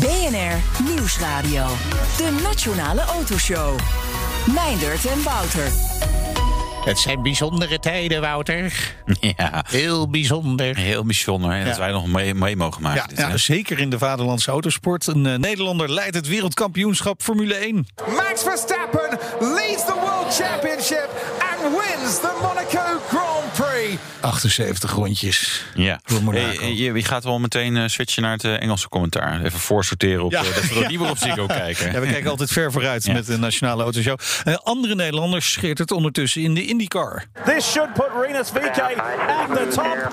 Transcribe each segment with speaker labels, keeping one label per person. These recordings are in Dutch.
Speaker 1: BNR Nieuwsradio. De Nationale Autoshow. Meindert en Wouter.
Speaker 2: Het zijn bijzondere tijden, Wouter.
Speaker 3: Ja,
Speaker 2: Heel bijzonder.
Speaker 3: heel bijzonder hè, dat wij nog mee, mee mogen maken.
Speaker 2: Ja,
Speaker 3: dit,
Speaker 2: ja,
Speaker 3: hè.
Speaker 2: zeker in de vaderlandse autosport. Een eh, Nederlander leidt het wereldkampioenschap Formule 1.
Speaker 4: Max Verstappen leads the World Championship and wins the Monaco Grand Prix.
Speaker 2: 78 rondjes.
Speaker 3: Ja.
Speaker 2: Voor Monaco.
Speaker 3: Hey, je, je gaat wel meteen eh, switchen naar het eh, Engelse commentaar. Even voorsorteren op
Speaker 2: Ja.
Speaker 3: eh, dat we er niet meer op Ziggo kijken.
Speaker 2: Ja, we kijken altijd ver vooruit
Speaker 3: Ja.
Speaker 2: met de Nationale Autoshow. Eh, andere Nederlanders scheert het ondertussen in de IndyCar.
Speaker 5: This should put Renus VK at the top.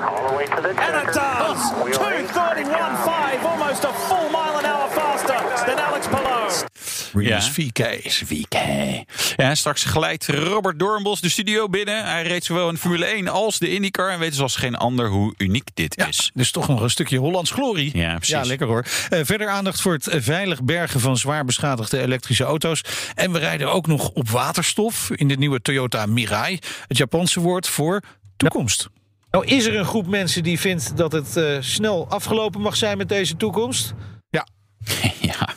Speaker 5: And it does. 231.5, almost a full mile an hour faster than Alex Palou.
Speaker 2: Rinus
Speaker 3: Ja.
Speaker 2: VK.
Speaker 3: Zwieke. Ja, en straks glijdt Robert Doornbos de studio binnen. Hij reed zowel in Formule 1 als de IndyCar. En weet zoals geen ander hoe uniek dit
Speaker 2: Ja,
Speaker 3: is.
Speaker 2: dus toch nog een stukje Hollands glorie.
Speaker 3: Ja, precies.
Speaker 2: Ja, lekker hoor. Eh, verder aandacht voor het veilig bergen van zwaar beschadigde elektrische auto's. En we rijden ook nog op waterstof in de nieuwe Toyota Mirai. Het Japanse woord voor toekomst. Nou, is er een groep mensen die vindt dat het eh, snel afgelopen mag zijn met deze toekomst? Ja,
Speaker 3: Ja,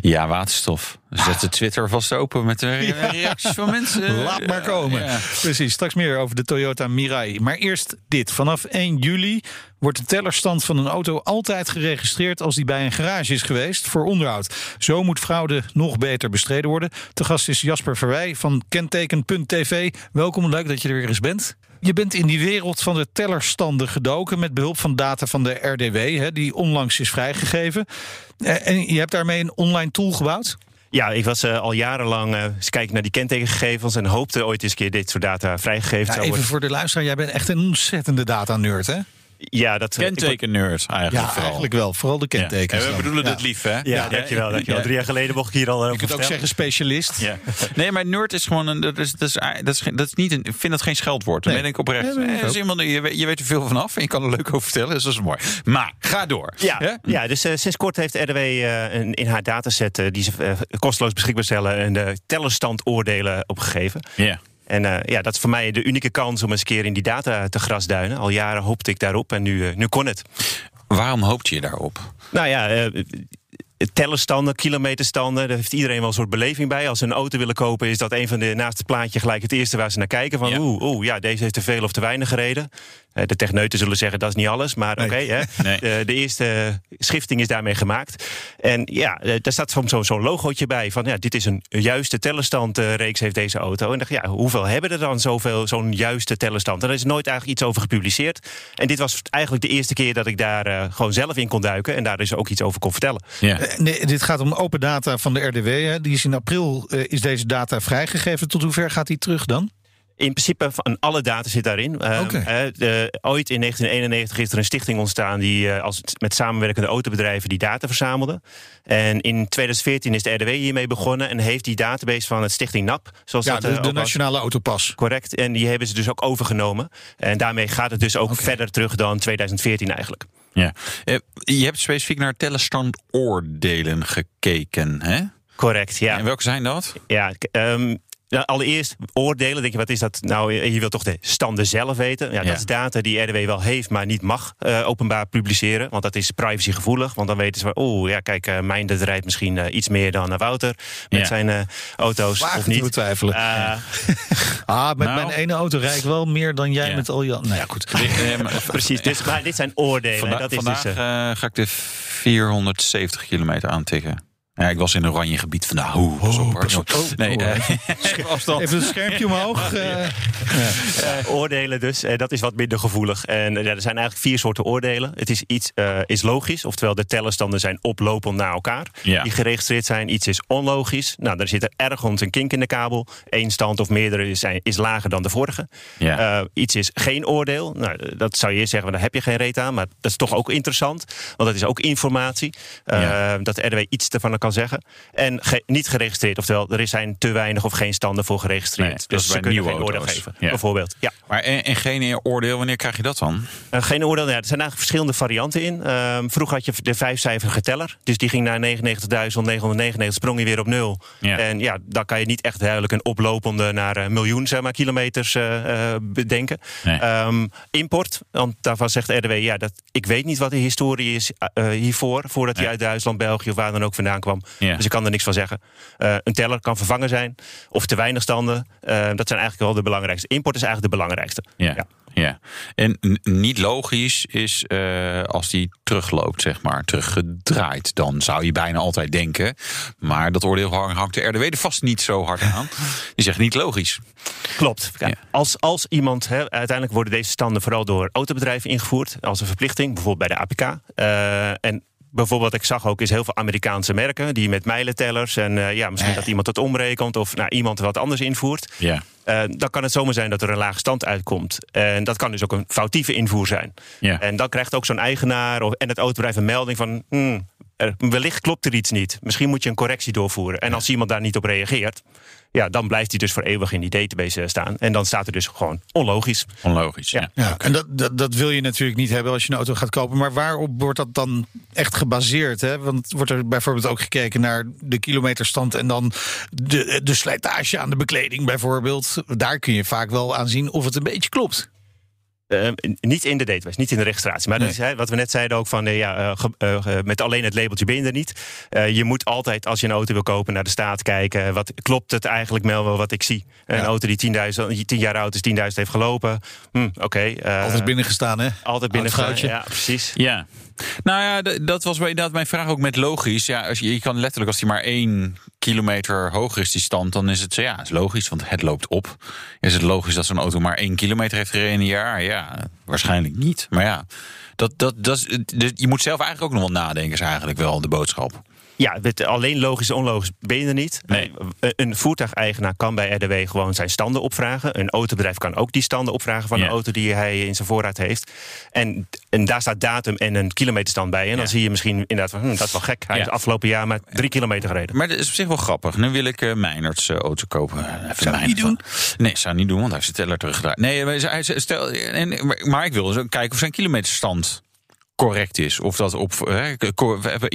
Speaker 3: ja waterstof. Zet de Twitter vast open met de re- reacties van mensen.
Speaker 2: Laat maar komen.
Speaker 3: Ja.
Speaker 2: Precies, straks meer over de Toyota Mirai. Maar eerst dit. Vanaf 1 juli wordt de tellerstand van een auto altijd geregistreerd als die bij een garage is geweest voor onderhoud. Zo moet fraude nog beter bestreden worden. Te gast is Jasper Verwij van kenteken.tv. Welkom, leuk dat je er weer eens bent. Je bent in die wereld van de tellerstanden gedoken met behulp van data van de RDW, hè, die onlangs is vrijgegeven. Eh, En je hebt daarmee een online tool gebouwd?
Speaker 6: Ja, ik was eh, al jarenlang eh, eens kijken naar die kentekengegevens en hoopte ooit eens een keer dit soort data vrijgegeven
Speaker 2: Ja,
Speaker 6: zou
Speaker 2: even
Speaker 6: worden.
Speaker 2: voor de luisteraar, jij bent echt een ontzettende data-nerd, hè?
Speaker 6: Ja, dat word-
Speaker 3: Kenteken-nerd eigenlijk
Speaker 2: Ja,
Speaker 3: vooral.
Speaker 2: eigenlijk wel. Vooral de
Speaker 3: Ja.
Speaker 2: kentekens.
Speaker 3: En we bedoelen
Speaker 2: Ja.
Speaker 3: dit lief, hè?
Speaker 6: Ja, dankjewel, dankjewel.
Speaker 3: Ja.
Speaker 6: Drie jaar geleden mocht ik hier al eh,
Speaker 2: Je kunt ook zeggen specialist.
Speaker 3: Ja. Nee, maar nerd is gewoon een. Dat is, dat is, dat is, geen- dat is niet een. Ik vind dat geen scheldwoord. Dan
Speaker 2: Nee.
Speaker 3: ben ik oprecht.
Speaker 2: Nee,
Speaker 3: Eh, is iemand, die- je, weet, je weet er veel vanaf en je kan er leuk over vertellen. Dus dat is mooi. Maar ga door.
Speaker 6: Ja,
Speaker 3: Ja?
Speaker 6: ja dus eh, sinds kort heeft RDW eh, een, in haar dataset eh, die ze eh, kosteloos beschikbaar stellen een de tellerstandoordelen opgegeven.
Speaker 3: Ja.
Speaker 6: En eh, ja, dat is voor mij de unieke kans om eens een keer in die data te grasduinen. Al jaren hoopte ik daarop en nu, eh, nu kon het.
Speaker 3: Waarom hoopt je daarop?
Speaker 6: Nou ja, eh, tellerstanden, kilometerstanden, daar heeft iedereen wel een soort beleving bij. Als ze een auto willen kopen, is dat een van de naast het plaatje gelijk het eerste waar ze naar kijken. Van
Speaker 3: Ja.
Speaker 6: oeh, oeh, ja, deze heeft te veel of te weinig gereden. Eh, de techneuten zullen zeggen dat is niet alles, maar oké.
Speaker 3: Nee.
Speaker 6: De, de eerste schifting is daarmee gemaakt. En ja, eh, daar staat soms zo'n logootje bij van ja, dit is een juiste tellerstandreeks heeft deze auto. En dacht ja, hoeveel hebben er dan zoveel zo'n juiste tellerstand? En er is nooit eigenlijk iets over gepubliceerd. En dit was eigenlijk de eerste keer dat ik daar eh, gewoon zelf in kon duiken en daar dus ook iets over kon vertellen.
Speaker 3: Ja.
Speaker 2: Nee, dit gaat om open data van de RDW. Hè. Die is in april eh, is deze data vrijgegeven. Tot hoever gaat die terug dan?
Speaker 6: In principe van alle data zit daarin. Eh,
Speaker 2: Oké.
Speaker 6: eh, de- ooit in 1991 is er een stichting ontstaan die eh, als, met samenwerkende autobedrijven die data verzamelde. En in 2014 is de RDW hiermee begonnen en heeft die database van het stichting NAP, zoals
Speaker 2: Ja,
Speaker 6: dat
Speaker 2: de,
Speaker 6: eh,
Speaker 2: de
Speaker 6: was,
Speaker 2: nationale autopas.
Speaker 6: correct. En die hebben ze dus ook overgenomen. En daarmee gaat het dus ook verder terug dan 2014 eigenlijk.
Speaker 3: ja. Eh, Je hebt specifiek naar tellerstandoordelen gekeken, hè?
Speaker 6: Correct, ja.
Speaker 3: En welke zijn dat?
Speaker 6: Ja, ehm, ja, allereerst oordelen. Denk je, wat is dat nou? Je wilt toch de standen zelf weten? Ja,
Speaker 3: Ja.
Speaker 6: Dat is data die RDW wel heeft, maar niet mag eh, openbaar publiceren. Want dat is privacygevoelig. Want dan weten ze oeh, ja, kijk, eh mijn dat rijdt misschien eh, iets meer dan Wouter met
Speaker 3: Ja.
Speaker 6: zijn auto's. Of niet.
Speaker 2: betwijfelen. Ah, met
Speaker 3: Nou.
Speaker 2: mijn ene auto rijd ik wel meer dan jij
Speaker 3: Ja.
Speaker 2: met al je... Nou ja, goed.
Speaker 6: Precies, dus, maar dit zijn oordelen.
Speaker 3: Vanda-
Speaker 6: dat is
Speaker 3: vandaag
Speaker 6: dus, eh,
Speaker 3: eh, ga ik de 470 kilometer aantikken. Ja, ik was in een oranje gebied vandaag. Oeh, pas op. hoor.
Speaker 2: pas op. Oh,
Speaker 3: nee,
Speaker 2: oh,
Speaker 3: eh, even afstand.
Speaker 2: Even een schermpje omhoog. eh.
Speaker 6: Eh, oordelen dus, eh, dat is wat minder gevoelig. En eh, ja, er zijn eigenlijk vier soorten oordelen. Het is iets eh, is logisch, oftewel de tellerstanden zijn oplopend naar elkaar.
Speaker 3: Ja.
Speaker 6: Die geregistreerd zijn. Iets is onlogisch. Nou, daar zit er ergens een kink in de kabel. Eén stand of meerdere zijn, is lager dan de vorige.
Speaker 3: Ja.
Speaker 6: Eh, iets is geen oordeel. Nou, dat zou je eerst zeggen, daar heb je geen reet aan. Maar dat is toch ook interessant. Want dat is ook informatie. Eh,
Speaker 3: Ja.
Speaker 6: Dat RDW iets ervan kan kan zeggen. En ge- niet geregistreerd. Oftewel, er zijn te weinig of geen standen voor geregistreerd.
Speaker 3: Nee,
Speaker 6: dus ze kunnen geen oordeel
Speaker 3: auto's.
Speaker 6: geven,
Speaker 3: Ja.
Speaker 6: bijvoorbeeld. Ja.
Speaker 3: Maar en, en geen oordeel, wanneer krijg je dat dan?
Speaker 6: Eh, geen oordeel. Ja, er zijn eigenlijk verschillende varianten in. Ehm, vroeger had je de vijfcijferige teller. Dus die ging naar 99.999, sprong je weer op nul.
Speaker 3: Ja.
Speaker 6: En ja, dan kan je niet echt duidelijk een oplopende naar een miljoen zeg maar, kilometers eh, eh, bedenken.
Speaker 3: Nee.
Speaker 6: Ehm, import, want daarvan zegt RDW, ja, dat, ik weet niet wat de historie is eh, hiervoor, voordat hij
Speaker 3: Nee.
Speaker 6: uit Duitsland, België of waar dan ook vandaan kwam.
Speaker 3: Ja.
Speaker 6: Dus ik kan er niks van zeggen. Eh, een teller kan vervangen zijn, of te weinig standen. Eh, dat zijn eigenlijk wel de belangrijkste. Import is eigenlijk de belangrijkste.
Speaker 3: Ja. ja. En niet logisch is eh, als die terugloopt, zeg maar, teruggedraaid. Dan zou je bijna altijd denken. Maar dat oordeel hang- hangt de RDW er vast niet zo hard aan. Die zegt niet logisch.
Speaker 6: Klopt. Ja. Als, als iemand, uiteindelijk worden deze standen vooral door autobedrijven ingevoerd als een verplichting, bijvoorbeeld bij de APK. En bijvoorbeeld, ik zag ook, is heel veel Amerikaanse merken die met mijlentellers en eh, ja, misschien dat iemand dat omrekent of nou, iemand wat anders invoert.
Speaker 3: Ja.
Speaker 6: Eh, dan kan het zomaar zijn dat er een laag stand uitkomt. En dat kan dus ook een foutieve invoer zijn.
Speaker 3: Ja.
Speaker 6: En dan krijgt ook zo'n eigenaar of, en het autobedrijf een melding van... hmm, er, wellicht klopt er iets niet. Misschien moet je een correctie doorvoeren. En als iemand daar niet op reageert... Ja, dan blijft hij dus voor eeuwig in die database eh, staan. En dan staat er dus gewoon onlogisch.
Speaker 3: Onlogisch. Ja.
Speaker 2: Ja, en dat, dat, dat wil je natuurlijk niet hebben als je een auto gaat kopen. Maar waarop wordt dat dan echt gebaseerd? Hè? Want wordt er bijvoorbeeld ook gekeken naar de kilometerstand en dan de, de slijtage aan de bekleding bijvoorbeeld. Daar kun je vaak wel aan zien of het een beetje klopt.
Speaker 6: Eh, niet in de database, niet in de registratie. Maar dat is hè, wat we net zeiden ook van ja, eh, eh, met alleen het labeltje ben je er niet. Eh, je moet altijd, als je een auto wil kopen, naar de staat kijken. Wat, klopt het eigenlijk wel wat ik zie? Een auto die 10.000 10 jaar oud is, 10.000 heeft gelopen. Hm, Oké. eh,
Speaker 2: Altijd binnengestaan, hè?
Speaker 6: Altijd binnen.
Speaker 2: Vrouwtje.
Speaker 6: Ja, precies.
Speaker 3: Ja. Nou ja, dat was inderdaad mijn vraag ook met logisch. Ja, als je, je kan letterlijk, als die maar één kilometer hoger is, die stand, dan is het zo, ja, is logisch, want het loopt op. Is het logisch dat zo'n auto maar één kilometer heeft gereden in een jaar? Ja, waarschijnlijk niet. Maar ja, dat, dat, dat dus je moet zelf eigenlijk ook nog wel nadenken, is eigenlijk wel de boodschap.
Speaker 6: Ja, het, alleen logisch en onlogisch ben je er niet.
Speaker 3: Nee.
Speaker 6: Eh, Een voertuigeigenaar kan bij RDW gewoon zijn standen opvragen. Een autobedrijf kan ook die standen opvragen van
Speaker 3: Ja.
Speaker 6: de auto die hij in zijn voorraad heeft. En, en daar staat datum en een kilometerstand bij. En dan
Speaker 3: Ja.
Speaker 6: zie je misschien inderdaad van, hm, dat is wel gek. Hij
Speaker 3: Ja.
Speaker 6: is afgelopen jaar maar drie kilometer gereden.
Speaker 3: Maar dat is op zich wel grappig. Nu wil ik Meinerts eh, auto kopen. Even
Speaker 2: Zou je niet
Speaker 3: van- Nee, zou niet doen, want hij heeft zijn teller teruggedraaid. Nee, stel, en, maar- maar ik wil dus ook kijken of zijn kilometerstand correct is. Of dat op, eh,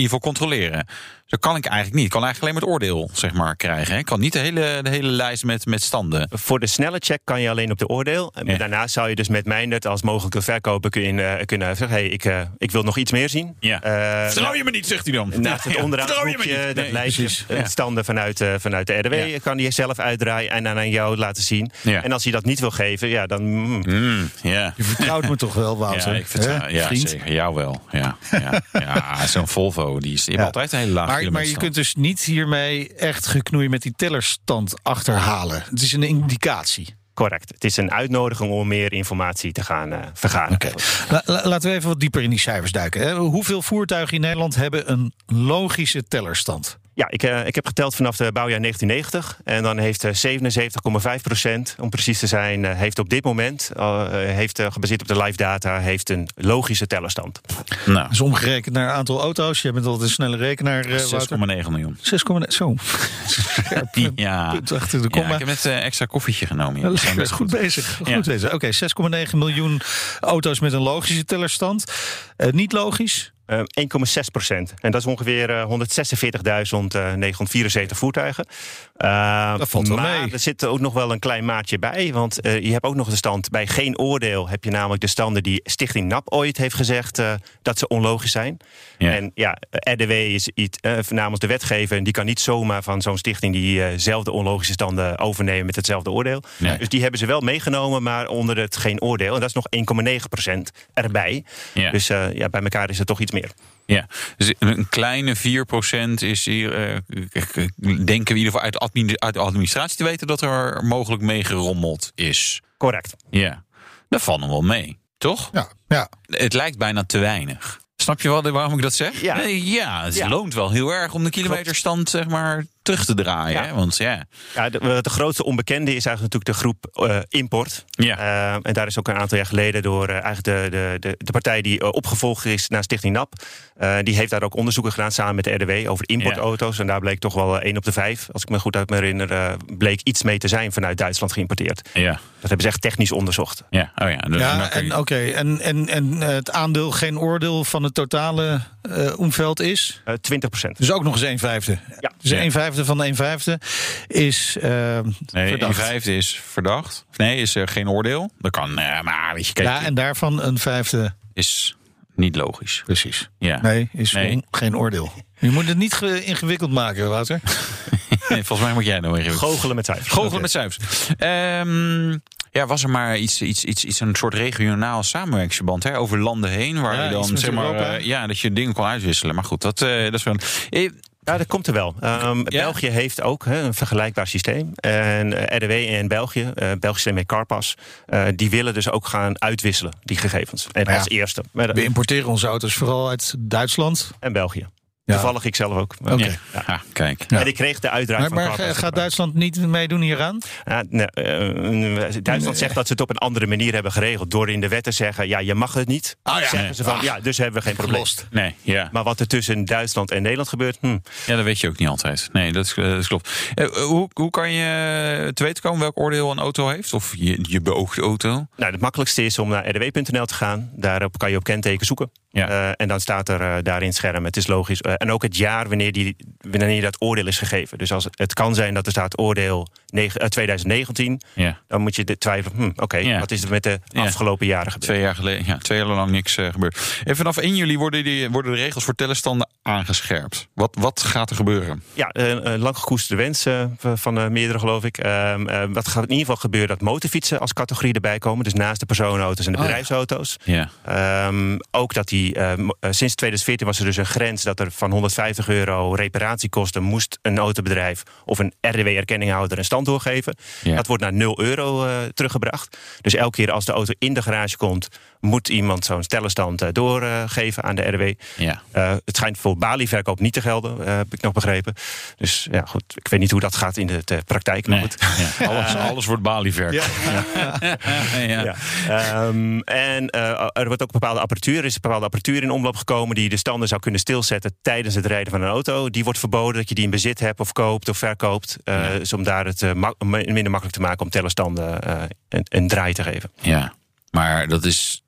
Speaker 3: geval controleren. Dat kan ik eigenlijk niet. Ik kan eigenlijk alleen maar het oordeel zeg maar, krijgen. hè. Ik kan niet de hele, de hele lijst met, met standen.
Speaker 6: Voor de snelle check kan je alleen op de oordeel. En
Speaker 3: Ja.
Speaker 6: Daarna zou je dus met Mijndert als mogelijke verkoper kunnen, eh, kunnen zeggen... Hey, ik, eh, ik wil nog iets meer zien.
Speaker 3: Ja.
Speaker 6: Eh,
Speaker 3: Vertrouw je me niet, zegt hij dan.
Speaker 6: Naast het
Speaker 3: Ja,
Speaker 6: onderaan
Speaker 3: je
Speaker 6: groepje,
Speaker 3: niet.
Speaker 6: dat
Speaker 3: Nee,
Speaker 6: lijstje,
Speaker 3: Ja.
Speaker 6: standen vanuit, eh, vanuit de RDW,
Speaker 3: Ja.
Speaker 6: kan hij zelf uitdraaien en dan aan jou laten zien.
Speaker 3: Ja.
Speaker 6: En als hij dat niet wil geven, ja, dan... mm,
Speaker 3: Mm, ja.
Speaker 2: Je vertrouwt me toch wel, Wouter?
Speaker 3: Ja, ik vertrouw, ja zeker. Jou wel. Ja, ja. ja zo'n Volvo, die, is, die
Speaker 2: Ja.
Speaker 3: altijd een hele lage
Speaker 2: Maar, maar je kunt dus niet hiermee echt geknoeid met die tellerstand achterhalen. Het is een indicatie.
Speaker 6: Correct. Het is een uitnodiging om meer informatie te gaan eh, vergaren.
Speaker 2: Oké. La- la- laten we even wat dieper in die cijfers duiken. hè. Hoeveel voertuigen in Nederland hebben een logische tellerstand?
Speaker 6: Ja, ik, eh, ik heb geteld vanaf de bouwjaar 1990. En dan heeft eh, 77,5 procent, om precies te zijn, eh, heeft op dit moment, eh, heeft eh, gebaseerd op de live data, heeft een logische tellerstand.
Speaker 3: Nou,
Speaker 2: Dus omgerekend naar aantal auto's. Je bent altijd een snelle rekenaar, eh, Wouter.
Speaker 3: 6,9 miljoen.
Speaker 2: 6,9. Zo. Scherp.
Speaker 3: Ja.
Speaker 2: Punt achter de
Speaker 3: Ja,
Speaker 2: komma.
Speaker 3: ik heb net een extra koffietje genomen.
Speaker 2: Ja, lekker,
Speaker 3: best
Speaker 2: goed bezig. Goed
Speaker 3: Ja.
Speaker 2: bezig. Oké, 6,9 miljoen auto's met een logische tellerstand. Eh, niet logisch?
Speaker 6: Eh, 1,6 procent. En dat is ongeveer eh, 146.974 voertuigen. Eh,
Speaker 2: Dat valt wel
Speaker 6: maar
Speaker 2: mee.
Speaker 6: er zit ook nog wel een klein maatje bij. Want eh, je hebt ook nog de stand bij geen oordeel. Heb je namelijk de standen die Stichting NAP ooit heeft gezegd eh, dat ze onlogisch zijn.
Speaker 3: Ja.
Speaker 6: En ja, RDW is iets eh, namens de wetgever. En die kan niet zomaar van zo'n stichting diezelfde onlogische standen overnemen met hetzelfde oordeel.
Speaker 3: Nee.
Speaker 6: Dus die hebben ze wel meegenomen, maar onder het geen oordeel. En dat is nog 1,9 procent erbij.
Speaker 3: Ja.
Speaker 6: Dus eh, ja, bij elkaar is het toch iets meer.
Speaker 3: Ja, dus een kleine 4% is hier, eh, denken we in ieder geval uit uit de administratie te weten dat er mogelijk mee gerommeld is.
Speaker 6: Correct.
Speaker 3: Ja, valt nog wel mee, toch?
Speaker 2: Ja. ja.
Speaker 3: Het lijkt bijna te weinig. Snap je wel waarom ik dat zeg?
Speaker 6: Ja.
Speaker 3: Nee, ja het
Speaker 6: Ja.
Speaker 3: loont wel heel erg om de kilometerstand zeg maar, terug te draaien.
Speaker 6: Ja.
Speaker 3: Hè? Want ja,
Speaker 6: Ja, de, de grootste onbekende is eigenlijk natuurlijk de groep eh, import.
Speaker 3: Ja.
Speaker 6: Eh, en daar is ook een aantal jaar geleden door eh, eigenlijk de, de, de, de partij die opgevolgd is naar Stichting NAP. eh, die heeft daar ook onderzoeken gedaan samen met de RDW over importauto's. En daar bleek toch wel één op de vijf, als ik me goed uit me herinner, bleek iets mee te zijn vanuit Duitsland geïmporteerd.
Speaker 3: ja,
Speaker 6: Dat hebben ze echt technisch onderzocht.
Speaker 3: ja. Oh ja, dus
Speaker 2: Ja, en oké. En, en, en het aandeel geen oordeel van het totale eh omveld is?
Speaker 6: Eh 20 procent.
Speaker 2: Dus ook nog eens 1 vijfde.
Speaker 6: Ja.
Speaker 2: Dus
Speaker 3: Ja.
Speaker 2: 1 vijfde van de 1 vijfde is eh
Speaker 3: Nee,
Speaker 2: verdacht.
Speaker 3: een vijfde is verdacht. Nee, is er geen oordeel. Dat kan, eh, maar weet je, kijk,
Speaker 2: Ja, en daarvan een vijfde.
Speaker 3: is niet logisch.
Speaker 2: Precies.
Speaker 3: Ja.
Speaker 2: Nee, is
Speaker 3: Nee.
Speaker 2: geen oordeel. Je moet het niet ge- ingewikkeld maken, Wouter.
Speaker 3: Volgens mij moet jij nou weer
Speaker 6: Goochelen met cijfers.
Speaker 3: Goochelen met cijfers. Ehm, ja, was er maar iets, iets, iets, iets een soort regionaal samenwerkingsverband hè, over landen heen, waar
Speaker 2: Ja,
Speaker 3: je dan zeg maar, eh, ja, dat je dingen kon uitwisselen. Maar goed, dat, eh, dat is wel. Eh,
Speaker 6: Ja, dat komt er wel. Ehm, België heeft ook een vergelijkbaar systeem. En eh, RDW en België, Belgisch systeem met Carpas, eh, die willen dus ook gaan uitwisselen, die gegevens. En
Speaker 2: ja,
Speaker 6: als eerste.
Speaker 2: We importeren onze auto's vooral uit Duitsland.
Speaker 6: En België.
Speaker 2: Ja.
Speaker 6: Toevallig ik zelf ook.
Speaker 2: Oké.
Speaker 3: ja. Ah, kijk.
Speaker 2: Ja.
Speaker 6: En ik kreeg de uitdraai
Speaker 2: Maar,
Speaker 6: van
Speaker 2: maar gaat. Duitsland niet meedoen hieraan?
Speaker 6: Ja, nee, eh, Duitsland zegt dat ze het op een andere manier hebben geregeld. Door in de wet te zeggen, ja, je mag het niet.
Speaker 2: Ah, ja.
Speaker 6: Zeggen ze van, ja, dus hebben we geen probleem.
Speaker 2: Gelost.
Speaker 3: Nee, ja.
Speaker 6: Maar wat er tussen Duitsland en Nederland gebeurt, hm,
Speaker 3: ja, dat weet je ook niet altijd. Nee, dat, is, eh, dat is klopt. Eh, hoe, hoe kan je te weten komen welk oordeel een auto heeft? Of je, je beoogde auto?
Speaker 6: Nou, het makkelijkste is om naar rdw.nl te gaan. Daarop kan je op kenteken zoeken.
Speaker 3: Ja.
Speaker 6: Eh, en dan staat er eh, daarin scherm. Het is logisch. Eh, en ook het jaar wanneer, die, wanneer dat oordeel is gegeven. Dus als, het kan zijn dat er staat oordeel negen- eh, 2019.
Speaker 3: Ja.
Speaker 6: Dan moet je twijfelen. Hm, Oké,
Speaker 3: Ja.
Speaker 6: wat is er met de afgelopen jaren gebeurd?
Speaker 3: Twee jaar geleden, ja, twee jaar lang niks gebeurd. En vanaf 1 juli worden, die, worden de regels voor tellenstanden aangescherpt. Wat, wat gaat er gebeuren?
Speaker 6: Ja, een, lang gekoesterde wens van meerdere, geloof ik. Ehm, eh, wat gaat in ieder geval gebeuren? Dat motorfietsen als categorie erbij komen. Dus naast de personenauto's en de
Speaker 2: Oh, ja.
Speaker 6: bedrijfsauto's. Ehm, ook dat die, eh, eh, sinds 2014 was er dus een grens dat er van 150 euro reparatiekosten moest een autobedrijf of een RDW-erkenninghouder een stand doorgeven.
Speaker 3: Ja.
Speaker 6: Dat wordt naar 0 euro eh, teruggebracht. Dus elke keer als de auto in de garage komt, moet iemand zo'n stellenstand eh, doorgeven aan de RDW.
Speaker 3: Ja.
Speaker 6: Eh, het schijnt voor balieverkoop niet te gelden, eh, heb ik nog begrepen. Dus ja, goed, ik weet niet hoe dat gaat in de, de praktijk. Maar
Speaker 3: Nee.
Speaker 6: goed.
Speaker 3: Ja. Alles, alles wordt balieverk. Ja. Ja.
Speaker 6: Ja. Ehm, en er wordt ook bepaalde apparatuur. Er is bepaalde apparatuur in omloop gekomen die de standen zou kunnen stilzetten tijdens het rijden van een auto. Die wordt verboden dat je die in bezit hebt of koopt of verkoopt.
Speaker 3: Ja.
Speaker 6: Dus om daar het minder makkelijk te maken om tellerstanden een, een draai te geven.
Speaker 3: Ja. Maar dat is.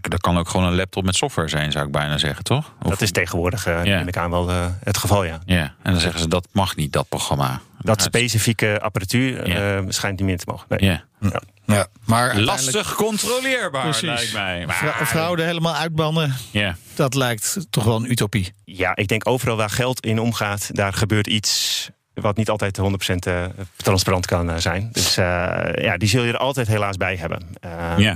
Speaker 3: Dat kan ook gewoon een laptop met software zijn, zou ik bijna zeggen, toch? Of-
Speaker 6: Dat is tegenwoordig, eh
Speaker 3: Ja.
Speaker 6: neem ik aan, wel eh, het geval, ja.
Speaker 3: Ja, en dan zeggen ze dat mag niet, dat programma.
Speaker 6: Dat specifieke apparatuur eh, schijnt niet meer te mogen. Nee.
Speaker 3: Ja.
Speaker 6: Ja.
Speaker 2: Ja, maar uiteindelijk
Speaker 3: Lastig controleerbaar,
Speaker 2: Precies.
Speaker 3: lijkt mij. Maar,
Speaker 2: fra- fraude helemaal uitbannen,
Speaker 3: Ja.
Speaker 2: dat lijkt toch wel een utopie.
Speaker 6: Ja, ik denk overal waar geld in omgaat, daar gebeurt iets wat niet altijd 100% eh, transparant kan eh, zijn. Dus eh, ja, die zul je er altijd helaas bij hebben.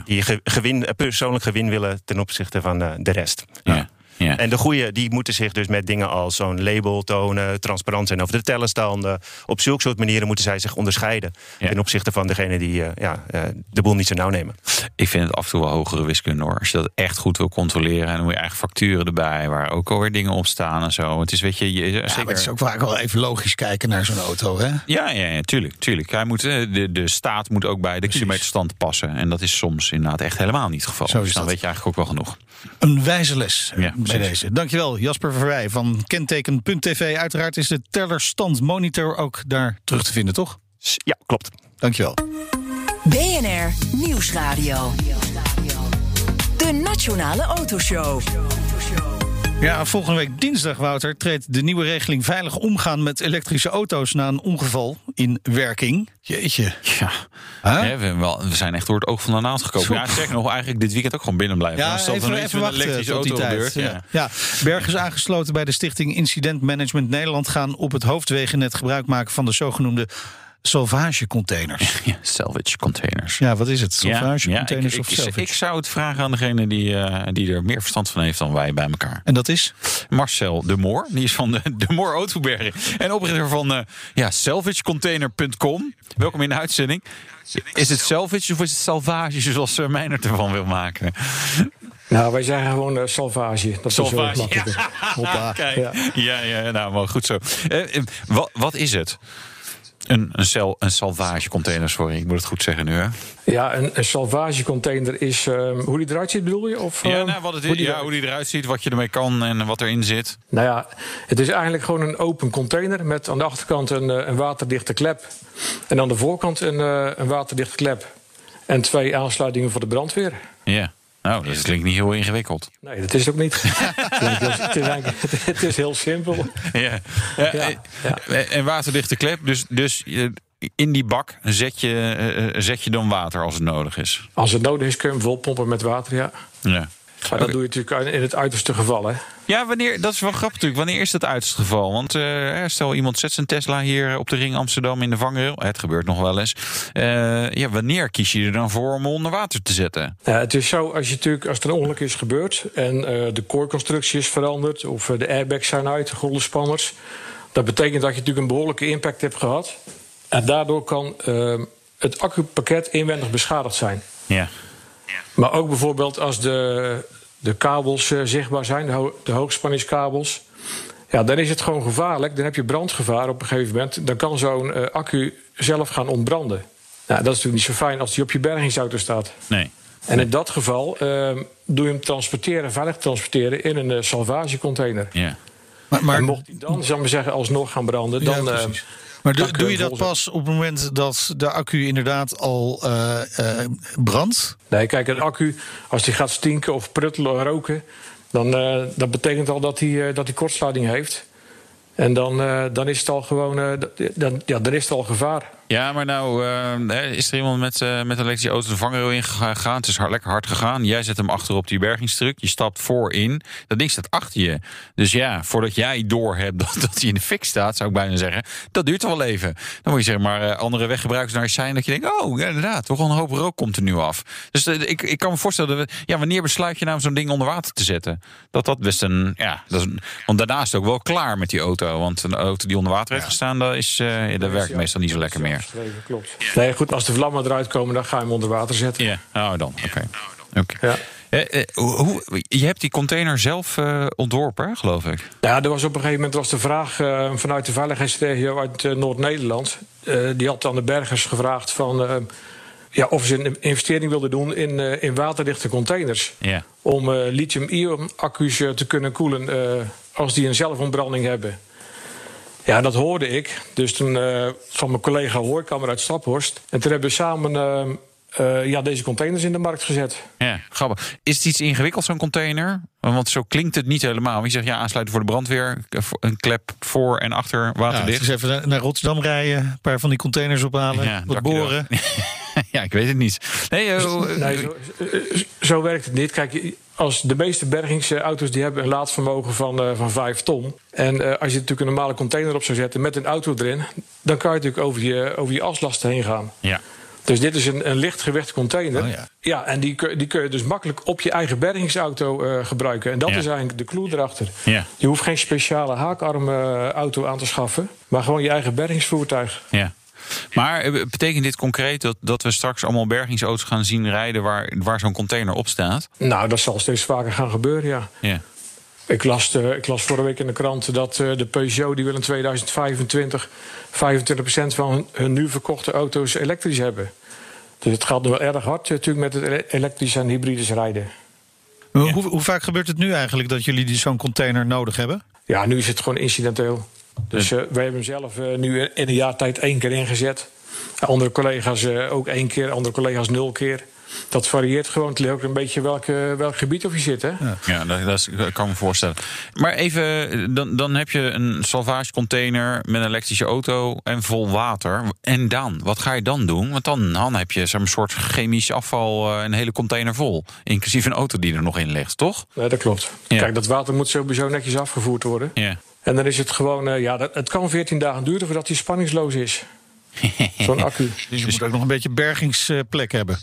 Speaker 6: Die ge- gewin, persoonlijk gewin willen ten opzichte van de rest.
Speaker 3: Ja. Ja.
Speaker 6: En de goeie, die moeten zich dus met dingen als zo'n label tonen, transparant zijn over de tellenstanden. Op zulke soort manieren moeten zij zich onderscheiden
Speaker 3: Ja.
Speaker 6: ten opzichte van degene die eh, ja, eh, de boel niet zo nauw nemen.
Speaker 3: Ik vind het af en toe wel hogere wiskunde hoor. Als je dat echt goed wil controleren. En dan moet je eigen facturen erbij. Waar ook alweer dingen op staan en zo. Het is, weet je, je
Speaker 2: Ja, maar
Speaker 3: zeker...
Speaker 2: het is ook vaak wel even logisch kijken naar zo'n auto, hè?
Speaker 3: Ja, ja, ja, tuurlijk. tuurlijk. Hij moet, eh, de, de staat moet ook bij de kilometerstand passen. En dat is soms inderdaad echt helemaal niet het geval.
Speaker 2: Zo is
Speaker 3: dus dan
Speaker 2: dat.
Speaker 3: weet je eigenlijk ook wel genoeg.
Speaker 2: Een wijze les
Speaker 3: Ja,
Speaker 2: bij
Speaker 3: precies.
Speaker 2: deze. Dankjewel, Jasper Verwij van Kenteken.tv. Uiteraard is de tellerstand monitor ook daar terug te vinden, toch?
Speaker 6: Ja, klopt.
Speaker 2: Dankjewel.
Speaker 1: BNR Nieuwsradio. De Nationale Autoshow.
Speaker 2: Ja, volgende week dinsdag, Wouter, treedt de nieuwe regeling veilig omgaan met elektrische auto's na een ongeval in werking. Jeetje.
Speaker 3: Ja,
Speaker 2: Huh?
Speaker 3: we, hebben wel, we zijn echt door het oog van de naald gekomen.
Speaker 2: Zo.
Speaker 3: Ja, zeg nog, eigenlijk dit weekend ook gewoon binnen blijven.
Speaker 2: Ja, even,
Speaker 3: er iets
Speaker 2: even
Speaker 3: met een
Speaker 2: wachten
Speaker 3: elektrische
Speaker 2: tot die
Speaker 3: auto
Speaker 2: tijd. Ja.
Speaker 3: Ja.
Speaker 2: Ja. Berg is aangesloten bij de stichting Incident Management Nederland... gaan op het hoofdwegennet gebruik maken van de zogenoemde salvagecontainers.
Speaker 3: Ja, salvage containers.
Speaker 2: Ja, wat is het?
Speaker 3: Ja, ja, ik,
Speaker 2: of
Speaker 3: ik,
Speaker 2: salvage?
Speaker 3: ik zou het vragen aan degene die, eh, die er meer verstand van heeft dan wij bij elkaar.
Speaker 2: En dat is?
Speaker 3: Marcel de Moor, die is van de, de Moor Autobergen. En oprichter van eh ja, salvagecontainer.com. Welkom in de uitzending. Is het salvage of is het salvage zoals uh, Meijnerd ervan wil maken?
Speaker 7: Nou, wij zeggen gewoon uh, salvage. Dat
Speaker 3: salvage.
Speaker 7: is zo makkelijker.
Speaker 3: Ja. Kijk. Ja. ja, ja, nou, maar goed zo. Uh, wat, wat is het? Een, een, cel, een salvage container, sorry, ik moet het goed zeggen nu. Hè?
Speaker 7: Ja, een, een salvage container is um, hoe die eruit ziet, bedoel je? Of,
Speaker 3: ja, nou, wat het is, hoe, die ja, hoe die eruit ziet, wat je ermee kan en wat erin zit.
Speaker 7: Nou ja, het is eigenlijk gewoon een open container met aan de achterkant een, een waterdichte klep. En aan de voorkant een, een waterdichte klep. En twee aansluitingen voor de brandweer.
Speaker 3: Ja. Nou, dat klinkt niet heel ingewikkeld.
Speaker 7: Nee, dat is ook niet. het, is het, is heel simpel.
Speaker 3: Ja. ja, ja. En waterdichte klep, dus, dus in die bak zet je, zet je dan water als het nodig is?
Speaker 7: Als het nodig is kun je hem volpompen met water, ja.
Speaker 3: Ja.
Speaker 7: Maar dat doe je natuurlijk in het uiterste geval, hè?
Speaker 3: Ja, wanneer, dat is wel grappig natuurlijk. Wanneer is dat uiterste geval? Want uh, stel iemand zet zijn Tesla hier op de ring Amsterdam in de vangrail. Het gebeurt nog wel eens. Uh, ja, wanneer kies je er dan voor om onder water te zetten?
Speaker 7: Ja, het is zo, als, je natuurlijk, als er een ongeluk is gebeurd... en uh, de core-constructie is veranderd... of de airbags zijn uit, de dat betekent dat je natuurlijk een behoorlijke impact hebt gehad. En daardoor kan het accupakket inwendig beschadigd zijn.
Speaker 3: Ja.
Speaker 7: Maar ook bijvoorbeeld als de, de kabels uh, zichtbaar zijn, de, ho de hoogspanningskabels. Ja, dan is het gewoon gevaarlijk. Dan heb je brandgevaar op een gegeven moment. Dan kan zo'n uh, accu zelf gaan ontbranden. Nou, dat is natuurlijk niet zo fijn als die op je bergingsauto staat.
Speaker 3: Nee.
Speaker 7: En in dat geval uh, doe je hem transporteren, veilig transporteren in een uh, salvagecontainer.
Speaker 3: Ja.
Speaker 7: Maar, maar, en mocht hij dan, zal ik maar zeggen, alsnog gaan branden, dan.
Speaker 2: Ja, maar doe, doe je dat pas op het moment dat de accu inderdaad al uh, uh, brandt?
Speaker 7: Nee, kijk, een accu, als die gaat stinken of pruttelen of roken... dan uh, dat betekent al dat hij dat die kortsluiting heeft. En dan, dan is het al gewoon dan, ja, dan is het al gevaar.
Speaker 3: Ja, maar nou uh, is er iemand met, uh, met een elektrische auto de vangrail ingegaan. Het is hard, lekker hard gegaan. Jij zet hem achter op die bergingstruk. Je stapt voorin. Dat ding staat achter je. Dus ja, voordat jij door hebt dat, dat hij in de fik staat, zou ik bijna zeggen. Dat duurt wel even. Dan moet je zeg maar uh, andere weggebruikers naar zijn. Dat je denkt, oh ja, inderdaad, toch een hoop rook komt er nu af. Dus ik, ik kan me voorstellen, dat we, ja, wanneer besluit je nou zo'n ding onder water te zetten? Dat dat best een, ja, dat is een, want daarna is het ook wel klaar met die auto. Want een auto die onder water heeft gestaan, dat, is, dat werkt meestal niet zo lekker meer.
Speaker 7: Klopt. Nee, goed, als de vlammen eruit komen, dan ga je hem onder water zetten.
Speaker 3: Ja, oh, dan. Oké. Okay. Okay. Ja. Eh, eh, hoe, je hebt die container zelf uh, ontworpen, geloof ik.
Speaker 7: Ja, er was op een gegeven moment was de vraag uh, vanuit de veiligheidsregio uit uh, Noord-Nederland. die had aan de bergers gevraagd van, ja, of ze een investering wilden doen in, in waterdichte containers.
Speaker 3: Ja.
Speaker 7: Om lithium-ion accu's te kunnen koelen als die een zelfontbranding hebben. Ja, dat hoorde ik. Dus toen uh, van mijn collega Hoorkamer uit Staphorst. En toen hebben we samen uh, uh, ja, deze containers in de markt gezet.
Speaker 3: Ja, grappig. Is het iets ingewikkeld, zo'n container? Want zo klinkt het niet helemaal. Je zegt ja, aansluiten voor de brandweer. Een klep voor en achter waterdicht.
Speaker 2: Ja, dus even naar Rotterdam rijden. Een paar van die containers ophalen. Ja, wat boren.
Speaker 3: ja, ik weet het niet. Nee,
Speaker 7: nee zo, zo, werkt het niet. Kijk, als de meeste bergingsauto's die hebben een laadvermogen van, uh, van 5 ton. En uh, als je natuurlijk een normale container op zou zetten met een auto erin, dan kan je natuurlijk over je, over je aslasten heen gaan.
Speaker 3: Ja.
Speaker 7: Dus dit is een, een lichtgewicht container. Oh, ja. ja, en die, die kun je dus makkelijk op je eigen bergingsauto uh, gebruiken. En dat ja. is eigenlijk de clue erachter.
Speaker 3: Ja.
Speaker 7: Je hoeft geen speciale haakarm auto aan te schaffen, maar gewoon je eigen bergingsvoertuig.
Speaker 3: Ja. Maar betekent dit concreet dat, dat we straks allemaal bergingsauto's gaan zien rijden waar, waar zo'n container op staat?
Speaker 7: Nou, dat zal steeds vaker gaan gebeuren, ja.
Speaker 3: ja.
Speaker 7: Ik las, uh, ik las vorige week in de krant dat uh, de Peugeot die wil in 2025 25% van hun nu verkochte auto's elektrisch hebben. Dus het gaat nu wel erg hard natuurlijk met het elektrisch en hybrides rijden.
Speaker 2: Ja. Hoe, hoe, vaak gebeurt het nu eigenlijk dat jullie zo'n container nodig hebben?
Speaker 7: Ja, nu is het gewoon incidenteel. Dus uh, wij hebben hem zelf uh, nu in een jaar tijd één keer ingezet. Andere collega's uh, ook één keer, andere collega's nul keer. Dat varieert gewoon. Het ligt ook een beetje welk, welk gebied of je zit. Hè?
Speaker 3: Ja, ja dat, dat, kan ik me voorstellen. Maar even, dan, dan heb je een salvage container met een elektrische auto en vol water. En dan? Wat ga je dan doen? Want dan, dan heb je een soort chemisch afval, een hele container vol. Inclusief een auto die er nog in ligt, toch?
Speaker 7: Nee, dat klopt. Ja. Kijk, dat water moet sowieso netjes afgevoerd worden.
Speaker 3: Ja.
Speaker 7: En dan is het gewoon, uh, ja, dat, het kan 14 dagen duren voordat hij spanningsloos is. Zo'n accu.
Speaker 2: Dus je moet ook nog een beetje bergingsplek hebben.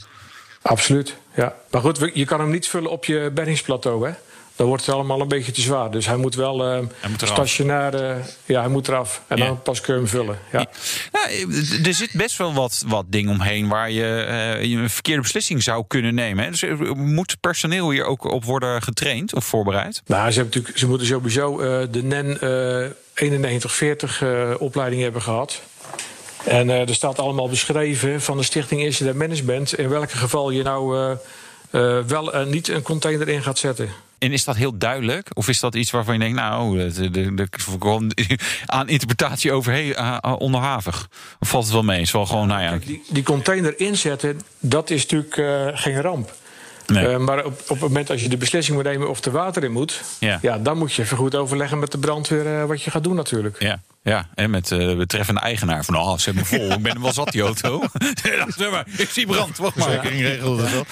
Speaker 7: Absoluut, ja. Maar goed, je kan hem niet vullen op je bergingsplateau, hè. Dan wordt het allemaal een beetje te zwaar. Dus hij moet wel eh,
Speaker 3: moet eraf.
Speaker 7: stationair... eh, ja, hij moet eraf. En
Speaker 3: Ja.
Speaker 7: dan pas kun je hem vullen. Ja.
Speaker 3: Nou, er zit best wel wat, wat dingen omheen waar je, eh, je een verkeerde beslissing zou kunnen nemen. Hè. Dus er moet personeel hier ook op worden getraind of voorbereid?
Speaker 7: Nou, ze, hebben natuurlijk, ze moeten sowieso eh, de NEN eh 9140 eh, opleiding hebben gehad. En eh, er staat allemaal beschreven van de Stichting Incident Management... in welke geval je nou eh, eh, wel en niet een container in gaat zetten.
Speaker 3: En is dat heel duidelijk? Of is dat iets waarvan je denkt, nou, dat- gewoon aan interpretatie overheen uh, onderhavig? Of valt het wel mee? Is wel gewoon, nou ja,
Speaker 7: die, die container inzetten, dat is natuurlijk eh, geen ramp.
Speaker 3: Nee.
Speaker 7: Eh, maar op, op het moment als je de beslissing moet nemen of er water in moet...
Speaker 3: Ja.
Speaker 7: dan moet je even goed overleggen met de brandweer eh, wat je gaat doen natuurlijk.
Speaker 3: Ja, ja, en met eh, de betreffende eigenaar van, oh, ze hebben me vol, ik ben wel zat, die auto. Ja, zeg maar, ik zie brand, wacht maar.
Speaker 2: Verzekering regelt dat wel.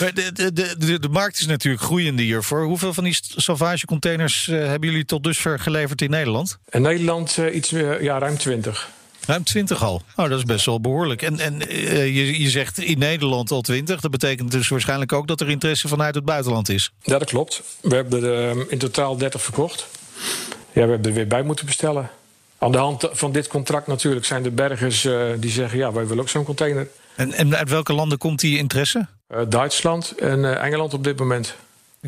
Speaker 2: Maar De, de, de, de, markt is natuurlijk groeiende hiervoor. Hoeveel van die salvage containers eh, hebben jullie tot dusver geleverd in Nederland?
Speaker 7: In Nederland eh, iets, meer, ja, ruim 20.
Speaker 2: Ruim 20 al. Oh, dat is best wel behoorlijk. En, en eh, je, je zegt in Nederland al 20. Dat betekent dus waarschijnlijk ook dat er interesse vanuit het buitenland is.
Speaker 7: Ja, dat klopt. We hebben er eh, in totaal 30 verkocht. Ja, we hebben er weer bij moeten bestellen. Aan de hand van dit contract natuurlijk zijn er bergers eh, die zeggen... ja, wij willen ook zo'n container.
Speaker 2: En, en uit welke landen komt die interesse?
Speaker 7: Eh, Duitsland en eh, Engeland op dit moment.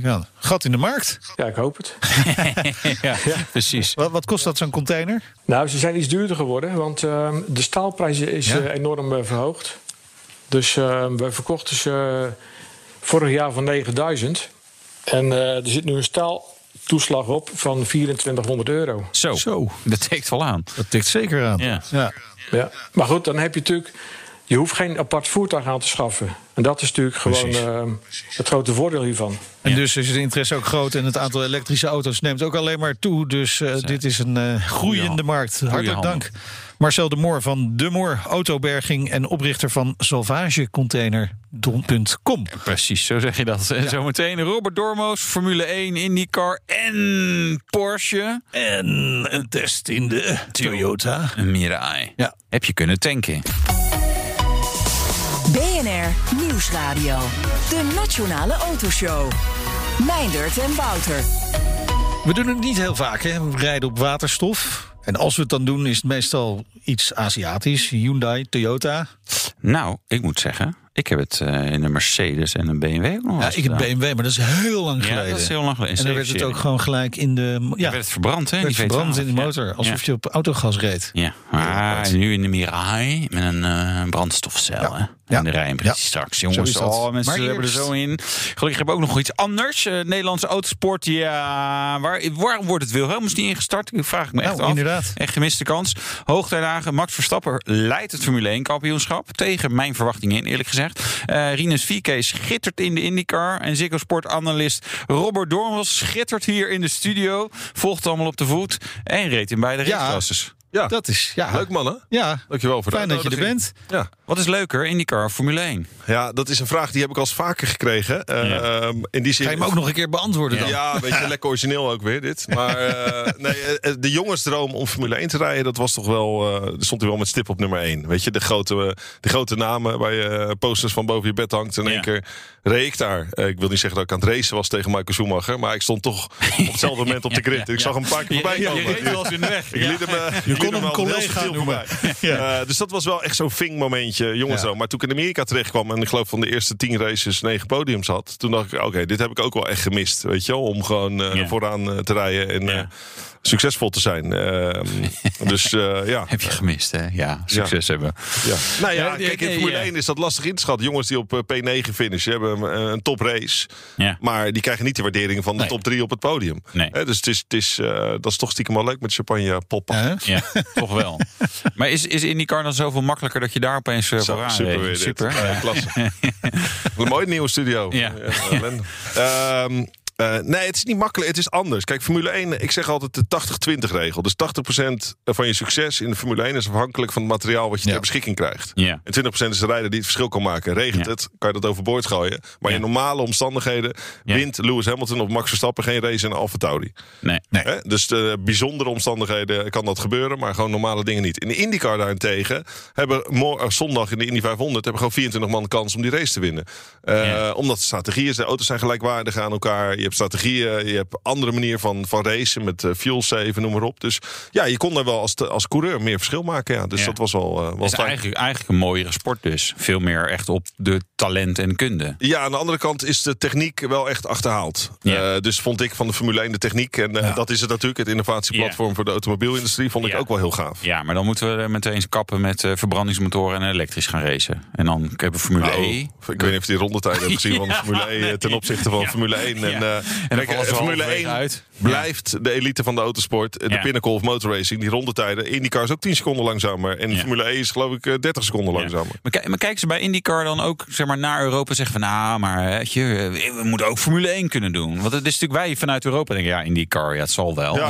Speaker 2: Ja, gat in de markt.
Speaker 7: Ja, ik hoop het.
Speaker 3: Ja, precies.
Speaker 2: Wat, wat kost dat zo'n container?
Speaker 7: Nou, ze zijn iets duurder geworden, want eh, de staalprijs is
Speaker 2: Ja?
Speaker 7: eh, enorm eh, verhoogd. Dus eh we verkochten ze vorig jaar van 9000. En eh, er zit nu een staaltoeslag op van 2400 euro.
Speaker 3: Zo,
Speaker 2: Zo.
Speaker 3: dat tikt wel aan.
Speaker 2: Dat tikt zeker aan.
Speaker 3: Ja.
Speaker 2: Ja.
Speaker 7: Ja. Maar goed, dan heb je natuurlijk... Je hoeft geen apart voertuig aan te schaffen. En dat is natuurlijk gewoon eh, het grote voordeel hiervan.
Speaker 2: En dus is het interesse ook groot en het aantal elektrische auto's neemt ook alleen maar toe. Dus eh, dit is een eh, groeiende markt. Hartelijk dank. Marcel de Moor van De Moor Autoberging en oprichter van salvagecontainer.com.
Speaker 3: Precies, zo zeg je dat. En zometeen Robert Dormoos, Formule 1, IndyCar en Porsche.
Speaker 2: En een test in de Toyota.
Speaker 3: Een Mirai.
Speaker 2: Ja.
Speaker 3: Heb je kunnen tanken.
Speaker 1: BNR Nieuwsradio. De Nationale Autoshow. Meindert en Wouter.
Speaker 2: We doen het niet heel vaak, hè? We rijden op waterstof. En als we het dan doen, is het meestal iets Aziatisch. Hyundai, Toyota.
Speaker 3: Nou, ik moet zeggen, ik heb het eh, in een Mercedes en een BMW ook nog
Speaker 2: Ja, ik heb. BMW, maar dat is heel lang
Speaker 3: Ja,
Speaker 2: geleden.
Speaker 3: dat is heel lang geleden.
Speaker 2: En dan werd het ook gewoon gelijk in de... Ja,
Speaker 3: werd het verbrand, hè?
Speaker 2: werd
Speaker 3: die
Speaker 2: verbrand
Speaker 3: V12.
Speaker 2: in de
Speaker 3: Ja.
Speaker 2: motor. Alsof
Speaker 3: Ja.
Speaker 2: je op autogas reed.
Speaker 3: Ja, maar nu in de Mirai met een eh, brandstofcel.
Speaker 2: Ja.
Speaker 3: Hè?
Speaker 2: Ja.
Speaker 3: En de rijimpressie
Speaker 2: Ja.
Speaker 3: straks. Jongens, oh, mensen
Speaker 2: Maar
Speaker 3: hebben er zo in. Gelukkig heb ik ook nog iets anders. Eh, Nederlandse autosport, ja. Waar, waar wordt het Wilhelmus niet ingestart? Ik vraag ik me echt
Speaker 2: Nou,
Speaker 3: af.
Speaker 2: inderdaad.
Speaker 3: Echt gemiste kans. Hoogtijdagen. Max Verstappen leidt het Formule 1 kampioenschap. Tegen mijn verwachtingen in, eerlijk gezegd. Eh Rinus Vieke schittert in de IndyCar. En Ziggo Sport analist Robert Doornbos schittert hier in de studio. Volgt allemaal op de voet. En reed in beide
Speaker 2: Ja.
Speaker 8: Ja,
Speaker 2: Dat is, ja.
Speaker 8: leuk man hè?
Speaker 2: Ja,
Speaker 8: Dankjewel voor de
Speaker 2: fijn dat je er bent.
Speaker 8: Ja.
Speaker 3: Wat is leuker, IndyCar of Formule 1?
Speaker 8: ja, dat is een vraag die heb ik al eens vaker gekregen. Eh,
Speaker 3: Ja.
Speaker 8: ehm, in die zin,
Speaker 2: Ga je hem ook nog een keer beantwoorden dan?
Speaker 8: Ja, een beetje lekker origineel ook weer dit. Maar eh, nee, eh, de jongensdroom om Formule 1 te rijden, dat was toch wel. eh stond hij wel met stip op nummer 1. Weet je, de grote, de grote namen waar je posters van boven je bed hangt. In
Speaker 3: Ja.
Speaker 8: één keer reed ik daar. Eh, ik wil niet zeggen dat ik aan het racen was tegen Michael Schumacher. Maar ik stond toch op hetzelfde moment op de grid. Ik zag hem een paar keer voorbij
Speaker 3: Je,
Speaker 8: komen.
Speaker 3: je reed wel eens in de weg.
Speaker 8: Ik liet hem, eh,
Speaker 2: Je kon hem collega noemen.
Speaker 8: voorbij. Eh, dus dat was wel echt zo'n ving momentje, jongens.
Speaker 2: Ja.
Speaker 8: zo. Maar toen ik in Amerika terecht kwam en ik geloof van de eerste tien races negen podiums had, toen dacht ik, oké, dit heb ik ook wel echt gemist, weet je wel, om gewoon eh,
Speaker 3: Ja.
Speaker 8: vooraan eh, te rijden en
Speaker 3: Ja.
Speaker 8: Succesvol te zijn. Ehm, dus eh, ja.
Speaker 3: Heb je gemist, hè? Ja, succes hebben.
Speaker 8: Ja. Nou ja,
Speaker 3: Ja,
Speaker 8: kijk, in Formule
Speaker 3: ja.
Speaker 8: 1 is dat lastig in te schatten. Jongens die op eh, P9 finishen, hebben een, een toprace.
Speaker 3: Ja.
Speaker 8: Maar die krijgen niet de waardering van de
Speaker 3: Nee.
Speaker 8: top 3 op het podium.
Speaker 3: Nee.
Speaker 8: Hè, dus het is, het is, eh, dat is toch stiekem wel leuk met champagne poppen.
Speaker 3: Ja, toch wel. Maar is, is IndyCar dan zoveel makkelijker dat je daar opeens uh,
Speaker 8: Zo,
Speaker 3: vooraan
Speaker 8: super weer.
Speaker 3: Super.
Speaker 8: Klasse. een mooi nieuwe studio.
Speaker 3: Ja.
Speaker 8: Ehm, eh, nee, het is niet makkelijk. Het is anders. Kijk, Formule 1, ik zeg altijd de 80-20 regel. Dus 80% van je succes in de Formule 1 is afhankelijk van het materiaal wat je
Speaker 2: Ja.
Speaker 8: ter beschikking krijgt.
Speaker 3: Ja.
Speaker 8: En 20% is de rijder die het verschil kan maken. Regent
Speaker 3: Ja.
Speaker 8: het, kan je dat overboord gooien. Maar in normale omstandigheden wint Lewis Hamilton of Max Verstappen geen race in Alfa Tauri.
Speaker 3: Nee.
Speaker 8: Hè? Dus de bijzondere omstandigheden kan dat gebeuren, maar gewoon normale dingen niet. In de IndyCar daarentegen hebben mor- eh, zondag in de Indy 500 hebben gewoon 24 man kans om die race te winnen. Eh. Omdat de strategie is, de auto's zijn gelijkwaardig aan elkaar. Je hebt strategieën, je hebt andere manier van, van racen met eh, fuel save, noem maar op. Dus ja, je kon daar wel als, te- als coureur meer verschil maken. Ja. Dus
Speaker 3: Ja.
Speaker 8: dat was wel, eh, fijn.
Speaker 3: eigenlijk, eigenlijk een mooiere sport dus. Veel meer echt op de talent en kunde.
Speaker 8: Ja, aan de andere kant is de techniek wel echt achterhaald.
Speaker 3: Ja.
Speaker 8: Eh, dus vond ik van de Formule 1 de techniek. En dat is het natuurlijk, het innovatieplatform voor de automobielindustrie. Vond ik ook wel heel gaaf.
Speaker 3: Ja, maar dan moeten we meteen kappen met verbrandingsmotoren en elektrisch gaan racen. En dan hebben we Formule E.
Speaker 8: ik weet niet of die rondetijden hebt gezien van Formule 1
Speaker 3: nee.
Speaker 8: ten opzichte van. Formule 1. En,
Speaker 3: En
Speaker 8: kijk,
Speaker 3: vallen ze
Speaker 8: Formule
Speaker 3: halverwege
Speaker 8: 1
Speaker 3: uit.
Speaker 8: Blijft de elite van de autosport. eh, De
Speaker 3: Ja.
Speaker 8: pinnacle of motorracing. Die rondetijden. IndyCar is ook 10 seconden langzamer. En
Speaker 3: Ja.
Speaker 8: Formule E is geloof ik eh, 30 seconden
Speaker 3: Ja.
Speaker 8: langzamer.
Speaker 3: Maar, kijk- maar kijken ze bij IndyCar dan ook zeg maar, naar Europa en zeggen van... nou, maar weet je, eh, we moeten ook Formule 1 kunnen doen. Want het is natuurlijk wij vanuit Europa denken... ja, IndyCar, ja, het zal wel. Hè?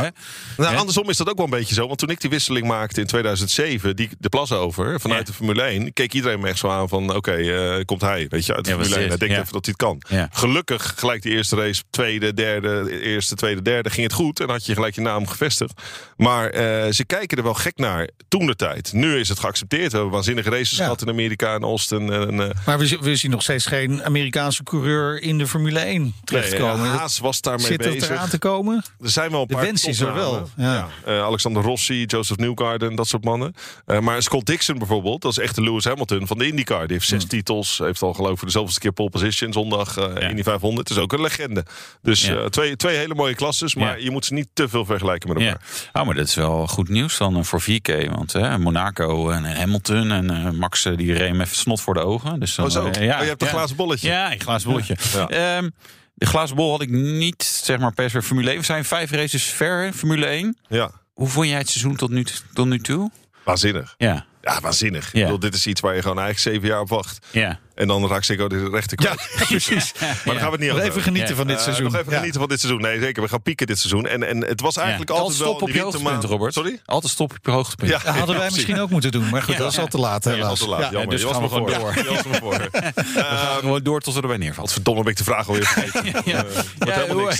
Speaker 8: Nou,
Speaker 3: Hè?
Speaker 8: andersom is dat ook wel een beetje zo. Want toen ik die wisseling maakte in 2007, die, de plas over, vanuit de Formule 1, keek iedereen me echt zo aan van, oké, eh, komt hij, weet je, uit de Formule 1.
Speaker 3: is
Speaker 8: Hij denkt even dat hij het kan. Gelukkig, gelijk die eerste race, tweede, derde, eerste, tweede, derde, ging het goed. En had je gelijk je naam gevestigd. Maar eh, ze kijken er wel gek naar toen de tijd. Nu is het geaccepteerd. We hebben waanzinnige races
Speaker 2: Ja.
Speaker 8: gehad in Amerika en Austin. En, eh,
Speaker 2: Maar we, zien- we zien nog steeds geen Amerikaanse coureur in de Formule 1 terechtkomen.
Speaker 8: nee, Haas was daarmee
Speaker 2: Zit dat
Speaker 8: bezig.
Speaker 2: eraan te komen?
Speaker 8: Er zijn wel een
Speaker 2: De
Speaker 8: paar
Speaker 2: wens is er wel, ja.
Speaker 8: Eh, Alexander Rossi, Joseph Newgarden, dat soort mannen. Maar Scott Dixon bijvoorbeeld, dat is echt de Lewis Hamilton van de IndyCar. Die heeft zes
Speaker 2: Hmm.
Speaker 8: titels, heeft al geloof ik voor de zoveelste keer pole position zondag
Speaker 3: Ja.
Speaker 8: Indy 500. Het is ook een legende. Dus twee, twee hele mooie maar
Speaker 3: Ja.
Speaker 8: je moet ze niet te veel vergelijken met
Speaker 3: Ja.
Speaker 8: elkaar.
Speaker 3: Oh, maar dat is wel goed nieuws dan eh, voor VK. Want hè, Monaco en Hamilton en eh, Max eh, die reem even snot voor de ogen. Dus dan,
Speaker 8: Oh, zo.
Speaker 3: eh,
Speaker 8: Oh, je hebt een glazen bolletje.
Speaker 3: Ja, een glazen bolletje.
Speaker 8: Ja.
Speaker 3: Ehm, de glazen bol had ik niet, zeg maar, per se Formule 1. We zijn vijf races ver, hè, Formule 1.
Speaker 8: Ja,
Speaker 3: Hoe vond jij het seizoen tot nu, tot nu toe?
Speaker 8: waanzinnig.
Speaker 3: Ja,
Speaker 8: Ja, waanzinnig.
Speaker 3: Ja.
Speaker 8: Ik bedoel, dit is iets waar je gewoon eigenlijk zeven jaar op wacht.
Speaker 3: ja.
Speaker 8: En dan raak ik ook de rechter kwijt.
Speaker 2: precies.
Speaker 8: Maar daar gaan we het niet
Speaker 2: Nog
Speaker 8: over
Speaker 2: even genieten
Speaker 3: Ja.
Speaker 2: van dit
Speaker 8: Eh,
Speaker 2: seizoen.
Speaker 8: nog even
Speaker 2: Ja.
Speaker 8: genieten van dit seizoen. Nee, zeker. We gaan pieken dit seizoen. En, en het was eigenlijk
Speaker 3: Ja.
Speaker 8: altijd wel...
Speaker 3: stop op
Speaker 8: die
Speaker 3: je hoogtepunt, Robert.
Speaker 8: Sorry?
Speaker 3: Altijd stop op je hoogtepunt.
Speaker 8: Ja.
Speaker 2: Dat hadden wij misschien ook moeten doen. Maar goed, dat is al te laat
Speaker 8: Ja,
Speaker 2: helaas.
Speaker 8: al te laat.
Speaker 2: Ja.
Speaker 8: Jammer.
Speaker 3: dus
Speaker 8: Je was
Speaker 3: gaan
Speaker 8: me
Speaker 3: we gewoon
Speaker 8: voor.
Speaker 3: door.
Speaker 8: Je was me voor.
Speaker 3: We gaan gewoon door tot erbij neervalt.
Speaker 8: Verdomme, ben ik de vraag alweer vergeten.
Speaker 3: Ja.
Speaker 8: Eh,
Speaker 3: Ja,
Speaker 8: helemaal niks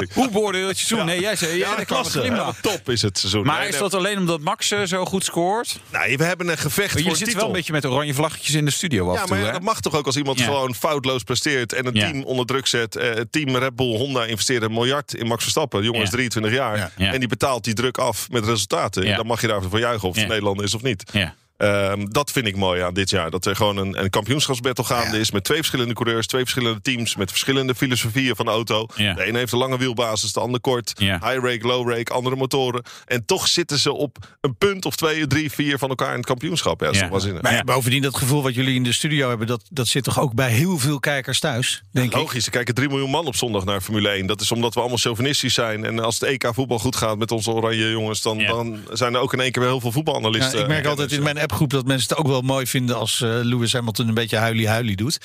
Speaker 8: niks.
Speaker 3: Hoe beoordeel je het seizoen? Nee, jij zei, ja,
Speaker 8: Ja,
Speaker 3: de
Speaker 8: klasse. top is het seizoen.
Speaker 3: Maar is dat alleen omdat Max eh, zo goed scoort?
Speaker 8: Nee, we hebben een gevecht
Speaker 3: Je
Speaker 8: voor
Speaker 3: zit
Speaker 8: een
Speaker 3: wel een beetje met oranje vlaggetjes in de studio af
Speaker 8: Ja,
Speaker 3: toe,
Speaker 8: maar
Speaker 3: hè?
Speaker 8: dat mag toch ook als iemand
Speaker 3: Ja.
Speaker 8: gewoon foutloos presteert en een
Speaker 3: Ja.
Speaker 8: team onder druk zet. Eh, het team Red Bull Honda investeert een miljard in Max Verstappen. De jongen is
Speaker 3: Ja.
Speaker 8: 23 jaar.
Speaker 2: Ja.
Speaker 3: Ja.
Speaker 8: En die betaalt die druk af met resultaten. Dan mag je daarvoor juichen of het. Nederlander is of niet.
Speaker 3: Ja.
Speaker 8: Ehm, dat vind ik mooi aan dit jaar. Dat er gewoon een, een kampioenschapsbattle gaande is. Met twee verschillende coureurs, twee verschillende teams. Met verschillende filosofieën van de auto.
Speaker 3: Ja.
Speaker 8: De ene heeft een lange wielbasis, de ander kort.
Speaker 3: Ja.
Speaker 8: High rake, low rake, andere motoren. En toch zitten ze op een punt of twee, drie, vier van elkaar in het kampioenschap. Ja, dat.
Speaker 2: Maar
Speaker 3: Ja.
Speaker 2: bovendien, dat gevoel wat jullie in de studio hebben, dat, dat zit toch ook bij heel veel kijkers thuis, denk ik.
Speaker 8: Logisch, er kijken 3 miljoen man op zondag naar Formule 1. Dat is omdat we allemaal chauvinistisch zijn. En als het EK voetbal goed gaat met onze oranje jongens... dan,
Speaker 3: Ja.
Speaker 8: dan zijn er ook in één keer weer heel veel
Speaker 2: Ja,
Speaker 8: voetbalanalisten.
Speaker 2: ik merk altijd in mijn appgroep dat mensen het ook wel mooi vinden als eh, Lewis Hamilton een beetje huilie-huilie doet.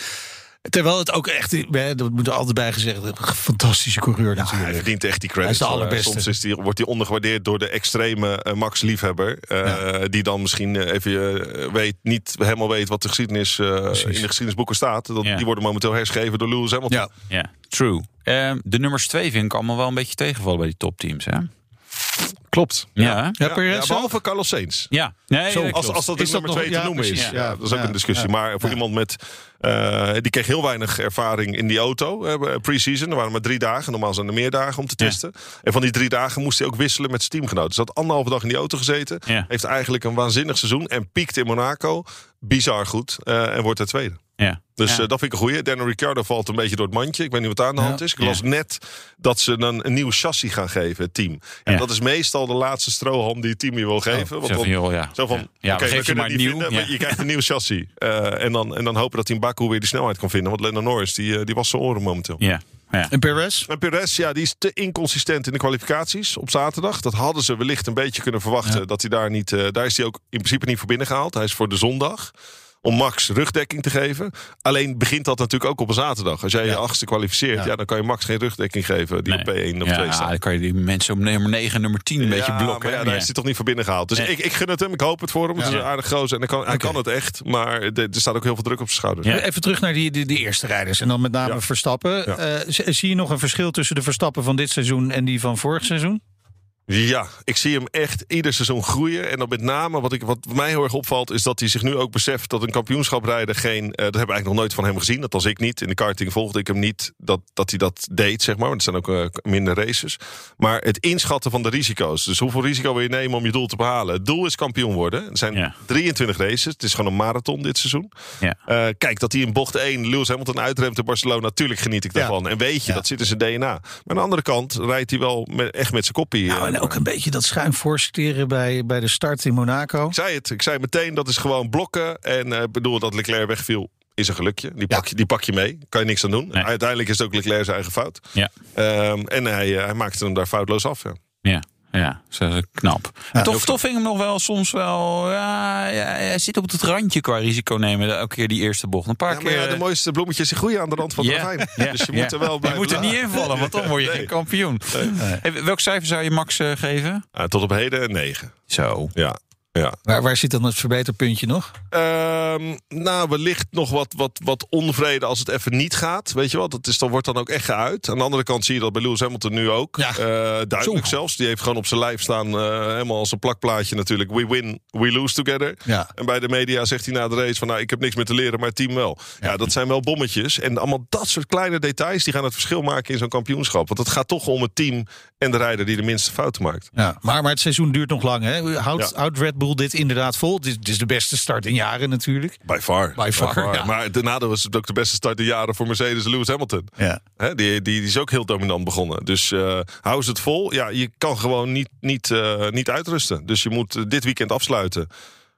Speaker 2: Terwijl het ook echt, hè, dat moet er altijd bij gezegd, een fantastische coureur
Speaker 8: Hij
Speaker 2: natuurlijk.
Speaker 8: verdient echt die
Speaker 2: Hij
Speaker 8: credits.
Speaker 2: is de allerbeste.
Speaker 8: Soms is die, wordt hij ondergewaardeerd door de extreme eh, Max-liefhebber. eh, Die dan misschien even weet, niet helemaal weet wat de geschiedenis, eh, in de geschiedenisboeken staat. Dat,
Speaker 3: Ja.
Speaker 8: Die worden momenteel herschreven door Lewis Hamilton.
Speaker 2: Ja.
Speaker 3: Ja, true. Ehm, de nummers twee vind ik allemaal wel een beetje tegenvallen bij die topteams, hè?
Speaker 8: Klopt.
Speaker 3: Ja.
Speaker 2: Ja, Perez
Speaker 8: behalve Carlos Sainz.
Speaker 3: Ja. Nee,
Speaker 2: Zo,
Speaker 3: dat
Speaker 8: Als, als dat
Speaker 2: Is dat
Speaker 8: nummer
Speaker 2: nog-
Speaker 8: twee te
Speaker 2: ja,
Speaker 8: noemen is.
Speaker 2: precies,
Speaker 8: Ja,
Speaker 2: ja.
Speaker 8: dat is ook een discussie.
Speaker 2: ja.
Speaker 8: Maar voor
Speaker 2: Ja.
Speaker 8: iemand met... eh, die kreeg heel weinig ervaring in die auto. eh, Pre-season. Er waren maar drie dagen. Normaal zijn er meer dagen om te
Speaker 3: Ja.
Speaker 8: testen. En van die drie dagen moest hij ook wisselen met zijn teamgenoten. Dus hij had anderhalve dag in die auto gezeten.
Speaker 3: Ja.
Speaker 8: Heeft eigenlijk een waanzinnig seizoen. En piekt in Monaco. Bizar goed. eh, en wordt er tweede.
Speaker 3: Ja.
Speaker 8: Dus
Speaker 3: Ja.
Speaker 8: eh, dat vind ik een goeie. Daniel Ricciardo valt een beetje door het mandje. Ik weet niet wat daar aan de hand is. Ik las
Speaker 3: Ja.
Speaker 8: net dat ze een, een nieuw chassis gaan geven, het team. En
Speaker 3: Ja.
Speaker 8: dat is meestal de laatste strohalm die het team je wil geven. want
Speaker 3: Zo van, joh, ja.
Speaker 8: zo van,
Speaker 3: Ja, we je
Speaker 8: kunnen
Speaker 3: maar nieuw.
Speaker 8: vinden,
Speaker 3: Ja.
Speaker 8: maar je krijgt een nieuw chassis. Eh, en, dan, en dan hopen dat hij in Baku weer die snelheid kan vinden. Want Lennon Norris, die, eh, die was zijn oren momenteel.
Speaker 3: Ja. Ja.
Speaker 2: En Perez?
Speaker 8: En Perez, ja, die is te inconsistent in de kwalificaties op zaterdag. Dat hadden ze wellicht een beetje kunnen verwachten. Dat hij daar niet. eh, daar is hij ook in principe niet voor binnengehaald. Hij is voor de zondag. Om Max rugdekking te geven. Alleen begint dat natuurlijk ook op een zaterdag. Als jij je achtste kwalificeert, ja.
Speaker 2: Ja.
Speaker 8: dan kan je Max geen rugdekking geven. Die op P1 of
Speaker 3: ja,
Speaker 8: 2 staat.
Speaker 3: dan kan je die mensen op nummer 9 en nummer 10 een beetje
Speaker 8: Ja,
Speaker 3: blokken.
Speaker 8: maar ja, daar
Speaker 3: Ja.
Speaker 8: is hij toch niet voor binnengehaald. Dus
Speaker 3: Nee.
Speaker 8: ik, ik gun het hem. Ik hoop het voor hem. Het is
Speaker 2: Ja.
Speaker 8: een aardig gozer. En hij kan, hij kan het echt. Maar er, er staat ook heel veel druk op zijn schouders.
Speaker 3: Ja.
Speaker 2: Even terug naar die, die, die eerste rijders en dan met name
Speaker 8: Ja.
Speaker 2: Verstappen.
Speaker 8: Ja.
Speaker 2: Eh, zie je nog een verschil tussen de Verstappen van dit seizoen en die van vorig seizoen?
Speaker 8: Ja, ik zie hem echt ieder seizoen groeien. En dan met name, wat, ik, wat mij heel erg opvalt... is dat hij zich nu ook beseft dat een kampioenschap rijden geen... eh, dat hebben we eigenlijk nog nooit van hem gezien. Dat als ik niet. In de karting volgde ik hem niet dat, dat hij dat deed, zeg maar. Want het zijn ook eh, minder races. Maar het inschatten van de risico's. Dus hoeveel risico wil je nemen om je doel te behalen? Het doel is kampioen worden. Er zijn
Speaker 3: Ja.
Speaker 8: 23 races. Het is gewoon een marathon dit seizoen.
Speaker 3: Ja.
Speaker 8: Eh, kijk, dat hij in bocht 1 Lewis Hamilton uitremt in Barcelona... natuurlijk geniet ik
Speaker 9: Ja.
Speaker 8: daarvan. En weet je, dat zit in zijn DNA. Maar aan de andere kant rijdt hij wel met, echt met zijn koppie.
Speaker 2: En ook een beetje dat schuin voorsteren bij, bij de start in Monaco.
Speaker 8: Ik zei het. Ik zei meteen, dat is gewoon blokken. En eh, ik bedoel, dat Leclerc wegviel, is een gelukje. Die pak, je, die pak je mee. Kan je niks aan doen.
Speaker 3: Nee.
Speaker 8: Uiteindelijk is het ook Leclerc zijn eigen fout.
Speaker 3: Ja.
Speaker 8: Ehm, en hij, eh, hij maakte hem daar foutloos af. Ja.
Speaker 3: Ja, ja, is knap. toch, toch vind ik hem nog wel soms wel. Ja, ja, hij zit op het randje qua risico nemen. Elke keer die eerste bocht. Een paar
Speaker 8: Ja, maar
Speaker 3: keer.
Speaker 8: ja, de mooiste bloemetjes groeien aan de rand van
Speaker 3: Ja,
Speaker 8: de
Speaker 3: ja,
Speaker 8: Dus je
Speaker 3: ja.
Speaker 8: moet er wel
Speaker 3: Je
Speaker 8: blijven
Speaker 3: moet er niet invallen, want dan word je
Speaker 8: Nee.
Speaker 3: geen kampioen. Hey, welk cijfer zou je Max eh, geven?
Speaker 8: Ah, tot op heden een 9.
Speaker 3: Zo.
Speaker 8: Ja. Ja.
Speaker 2: Waar, waar zit dan het verbeterpuntje nog?
Speaker 8: Ehm, nou, wellicht nog wat, wat, wat onvrede als het even niet gaat. Weet je wat? Dat is, dan wordt dan ook echt geuit. Aan de andere kant zie je dat bij Lewis Hamilton nu ook.
Speaker 2: Ja.
Speaker 8: Eh, duidelijk
Speaker 2: Zo.
Speaker 8: zelfs. Die heeft gewoon op zijn lijf staan, eh, helemaal als een plakplaatje natuurlijk. We win, we lose together.
Speaker 2: Ja.
Speaker 8: En bij de media zegt hij na de race van... nou, ik heb niks meer te leren, maar het team wel. Ja, dat zijn wel bommetjes. En allemaal dat soort kleine details... die gaan het verschil maken in zo'n kampioenschap. Want het gaat toch om het team en de rijder die de minste fouten maakt.
Speaker 2: Ja, maar, maar het seizoen duurt nog lang. Hè? Houdt, houdt Red Bull dit inderdaad vol? Het is, de beste start in jaren natuurlijk.
Speaker 8: By far.
Speaker 2: By far, ja.
Speaker 8: Maar nadeel was het ook de beste start in jaren voor Mercedes en Lewis Hamilton.
Speaker 2: Ja.
Speaker 8: Hè, die, die, die is ook heel dominant begonnen. Dus eh hou ze het vol. Ja, je kan gewoon niet, niet, eh, niet uitrusten. Dus je moet eh, dit weekend afsluiten.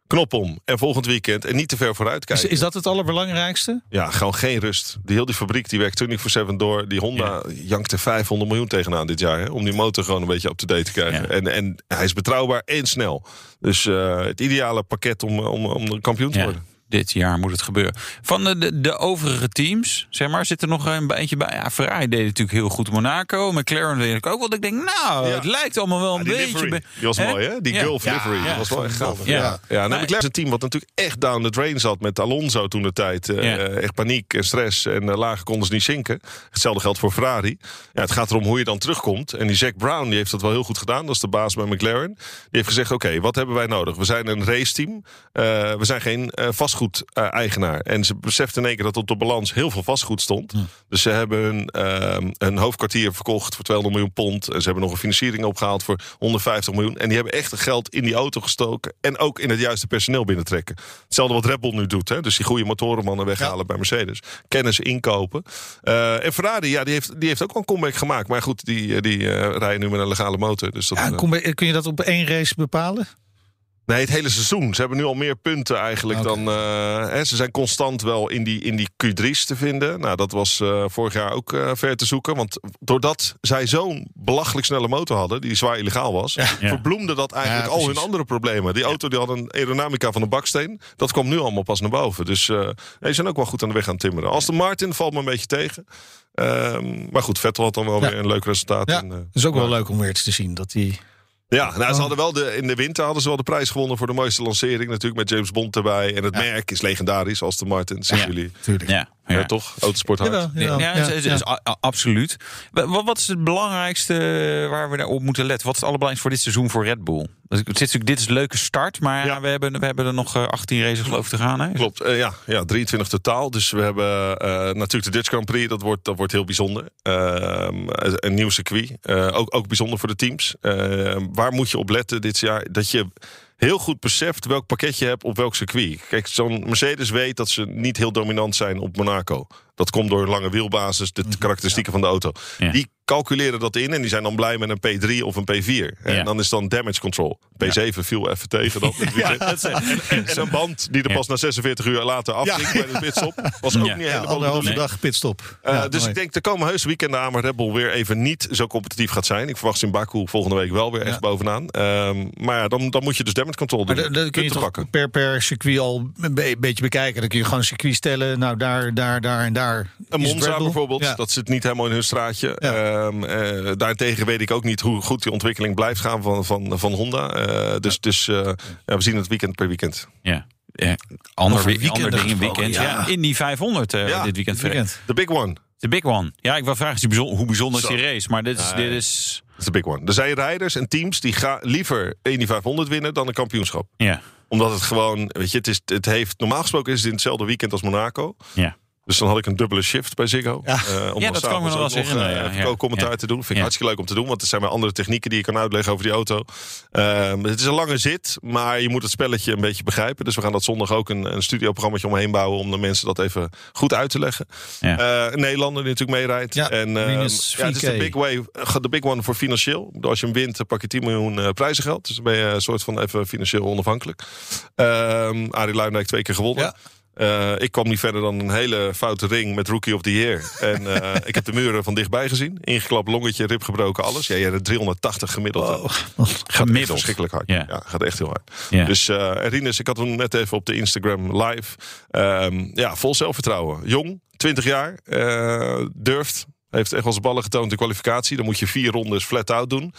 Speaker 8: Knop om. En volgend weekend. En niet te ver vooruit
Speaker 2: Is,
Speaker 8: kijken.
Speaker 2: is dat het allerbelangrijkste?
Speaker 8: Ja, gewoon geen rust. Die, heel die fabriek die werkt 24-7 door. Die Honda jankt er 500 miljoen tegenaan dit jaar. Hè, om die motor gewoon een beetje up-to-date te krijgen.
Speaker 3: Ja.
Speaker 8: En, en hij is betrouwbaar en snel. Dus eh, het ideale pakket om, om, om de kampioen te
Speaker 3: Ja,
Speaker 8: worden.
Speaker 3: Dit jaar moet het gebeuren. Van de, de, de overige teams, zeg maar, zit er nog een beetje bij. Ja, Ferrari deed natuurlijk heel goed Monaco. McLaren deed ik ook. Want ik denk, nou,
Speaker 8: Ja.
Speaker 3: het lijkt allemaal wel een
Speaker 8: Ja,
Speaker 3: beetje...
Speaker 8: livery,
Speaker 3: bij-
Speaker 8: die was
Speaker 3: Hè?
Speaker 8: mooi, hè? Die
Speaker 3: Ja.
Speaker 8: Gulf livery. Dat was wel echt gaaf.
Speaker 3: Ja.
Speaker 8: Ja, nou,
Speaker 3: Maar-
Speaker 8: McLaren is een team wat natuurlijk echt down the drain zat met Alonso toen de tijd. Eh,
Speaker 3: Ja.
Speaker 8: Echt paniek en stress en eh, lager konden ze niet zinken. Hetzelfde geldt voor Ferrari. Ja, het gaat erom hoe je dan terugkomt. En die Zack Brown die heeft dat wel heel goed gedaan. Dat is de baas bij McLaren. Die heeft gezegd, oké, wat hebben wij nodig? We zijn een raceteam. Eh we zijn geen eh, vastgoed-eigenaar. en ze beseften in één keer dat op de balans heel veel vastgoed stond. Dus ze hebben hun, ehm, een hoofdkwartier verkocht voor 200 miljoen pond. En ze hebben nog een financiering opgehaald voor 150 miljoen. En die hebben echt het geld in die auto gestoken. En ook in het juiste personeel binnentrekken. Hetzelfde wat Red Bull nu doet. Hè? Dus die goede motorenmannen weghalen bij Mercedes. Kennis inkopen. Eh, en Ferrari, ja, die heeft, die heeft ook wel een comeback gemaakt. Maar goed, die, eh, die eh, rijden nu met een legale motor. Dus dat,
Speaker 2: Ja,
Speaker 8: eh,
Speaker 2: kun je dat op één race bepalen?
Speaker 8: Nee, het hele seizoen. Ze hebben nu al meer punten eigenlijk dan. eh, hè, ze zijn constant wel in die, in die Q3's te vinden. Nou, dat was eh, vorig jaar ook eh, ver te zoeken. Want doordat zij zo'n belachelijk snelle motor hadden, die zwaar illegaal was, verbloemde dat eigenlijk
Speaker 2: Ja,
Speaker 8: al hun andere problemen. Die auto die had een aerodynamica van een baksteen. Dat kwam nu allemaal pas naar boven. Dus nee, ze zijn ook wel goed aan de weg aan het timmeren. Als de Martin valt me een beetje tegen. Ehm, maar goed, Vettel had dan wel
Speaker 2: Ja.
Speaker 8: weer een leuk resultaat.
Speaker 2: Ja,
Speaker 8: En,
Speaker 2: is ook wel leuk om weer te zien. Dat die...
Speaker 8: ja, nou, ze hadden wel de, in de winter hadden ze wel de prijs gewonnen voor de mooiste lancering. Natuurlijk met James Bond erbij. En het merk is legendarisch als de Martin, zeggen jullie.
Speaker 2: Tuurlijk.
Speaker 3: Ja,
Speaker 8: Ja.
Speaker 3: ja.
Speaker 8: toch? Autosport hard.
Speaker 3: Ja, ja, absoluut. Wa- Wat, wat is het belangrijkste waar we op moeten letten? Wat is het allerbelangrijkste voor dit seizoen voor Red Bull? Dus het zit natuurlijk, dit is een leuke start, maar
Speaker 8: Ja.
Speaker 3: we, hebben, we hebben er nog eh, 18 races geloof ik te gaan. Hè?
Speaker 8: Klopt, eh, ja, ja, 23 totaal. Dus we hebben eh, natuurlijk de Dutch Grand Prix. Dat wordt, dat wordt heel bijzonder. Ehm, een nieuw circuit. Eh, ook, ook bijzonder voor de teams. Ehm, waar moet je op letten dit jaar? Dat je heel goed beseft welk pakket je hebt op welk circuit. Kijk, zo'n Mercedes weet dat ze niet heel dominant zijn op Monaco. Dat komt door lange wielbasis, de karakteristieken van de auto.
Speaker 3: Ja.
Speaker 8: Die calculeren dat in en die zijn dan blij met een P3 of een P4. En
Speaker 3: Ja.
Speaker 8: dan is dan damage control. P7 viel even tegen dat dit weekend. en, en een band die er pas na 46 uur later afging bij de pitstop. Was ook niet helemaal de bedoeling.
Speaker 2: dag pitstop. Ja,
Speaker 8: dus
Speaker 2: mooi.
Speaker 8: ik denk, er komen heus weekenden aan waar Red Bull weer even niet zo competitief gaat zijn. Ik verwacht ze in Baku volgende week wel weer echt bovenaan. Ehm, maar ja, dan, dan moet je dus damage control doen.
Speaker 2: Maar dan, dan kun je toch
Speaker 8: pakken.
Speaker 2: per, per circuit al een be- beetje bekijken. Dan kun je gewoon een circuit stellen. Nou, daar, daar, daar en daar.
Speaker 8: Een Monza bijvoorbeeld,
Speaker 2: Ja.
Speaker 8: dat zit niet helemaal in hun straatje.
Speaker 2: Ja.
Speaker 8: Ehm, eh, daarentegen weet ik ook niet hoe goed die ontwikkeling blijft gaan van, van, van Honda. Eh, dus dus eh, ja, we zien het weekend per weekend.
Speaker 3: Ja. Ja. Ander,
Speaker 2: Over
Speaker 3: wie- ander
Speaker 2: weekenden
Speaker 3: ding in weekend. Ja.
Speaker 2: ja.
Speaker 3: in die 500 eh,
Speaker 8: Ja,
Speaker 3: dit weekend.
Speaker 2: Weekend.
Speaker 8: The big one.
Speaker 3: De big one. Ja, ik wil vragen is die bijzonder- hoe bijzonder is die race. Maar dit is... Dit is
Speaker 8: Dat is de big one. Er zijn rijders en teams die gaan liever Indy 500 winnen dan een kampioenschap.
Speaker 3: ja,
Speaker 8: Omdat het gewoon, weet je, het, is, het heeft, normaal gesproken is het in hetzelfde weekend als Monaco.
Speaker 3: ja.
Speaker 8: Dus dan had ik een dubbele shift bij Ziggo.
Speaker 2: Ja.
Speaker 8: Eh, om
Speaker 3: Ja,
Speaker 8: dan
Speaker 3: dat kan ik me wel herinneren,
Speaker 8: eh,
Speaker 3: ja.
Speaker 8: commentaar
Speaker 3: Ja.
Speaker 8: te doen. Vind ik
Speaker 3: Ja.
Speaker 8: hartstikke leuk om te doen. Want er zijn weer andere technieken die je kan uitleggen over die auto. Ehm, het is een lange zit, maar je moet het spelletje een beetje begrijpen. Dus we gaan dat zondag ook een, een studioprogrammaatje omheen bouwen... om de mensen dat even goed uit te leggen.
Speaker 3: Ja.
Speaker 8: Eh, een Nederlander die natuurlijk meerijdt.
Speaker 2: Ja,
Speaker 8: en, ehm, ja, het is de big, way, de big one voor financieel. Ik Als je hem wint, pak je 10 miljoen eh, prijzengeld. Dus dan ben je een soort van even financieel onafhankelijk. Ehm Arie Luijendijk twee keer gewonnen.
Speaker 2: Ja.
Speaker 8: Eh, ik kwam niet verder dan een hele foute ring met Rookie of the Year. En eh, ik heb de muren van dichtbij gezien. Ingeklapt longetje, rib gebroken, alles. Ja, hebt 380 gemiddeld.
Speaker 2: Oh,
Speaker 8: Gaat echt verschrikkelijk hard.
Speaker 3: Ja.
Speaker 8: Ja. gaat echt heel hard.
Speaker 3: Ja.
Speaker 8: Dus Rinus, ik had hem net even op de Instagram live. Ehm, ja, vol zelfvertrouwen. Jong, 20 jaar, durft. Heeft echt wel zijn ballen getoond in de kwalificatie. Dan moet je vier rondes flat out doen.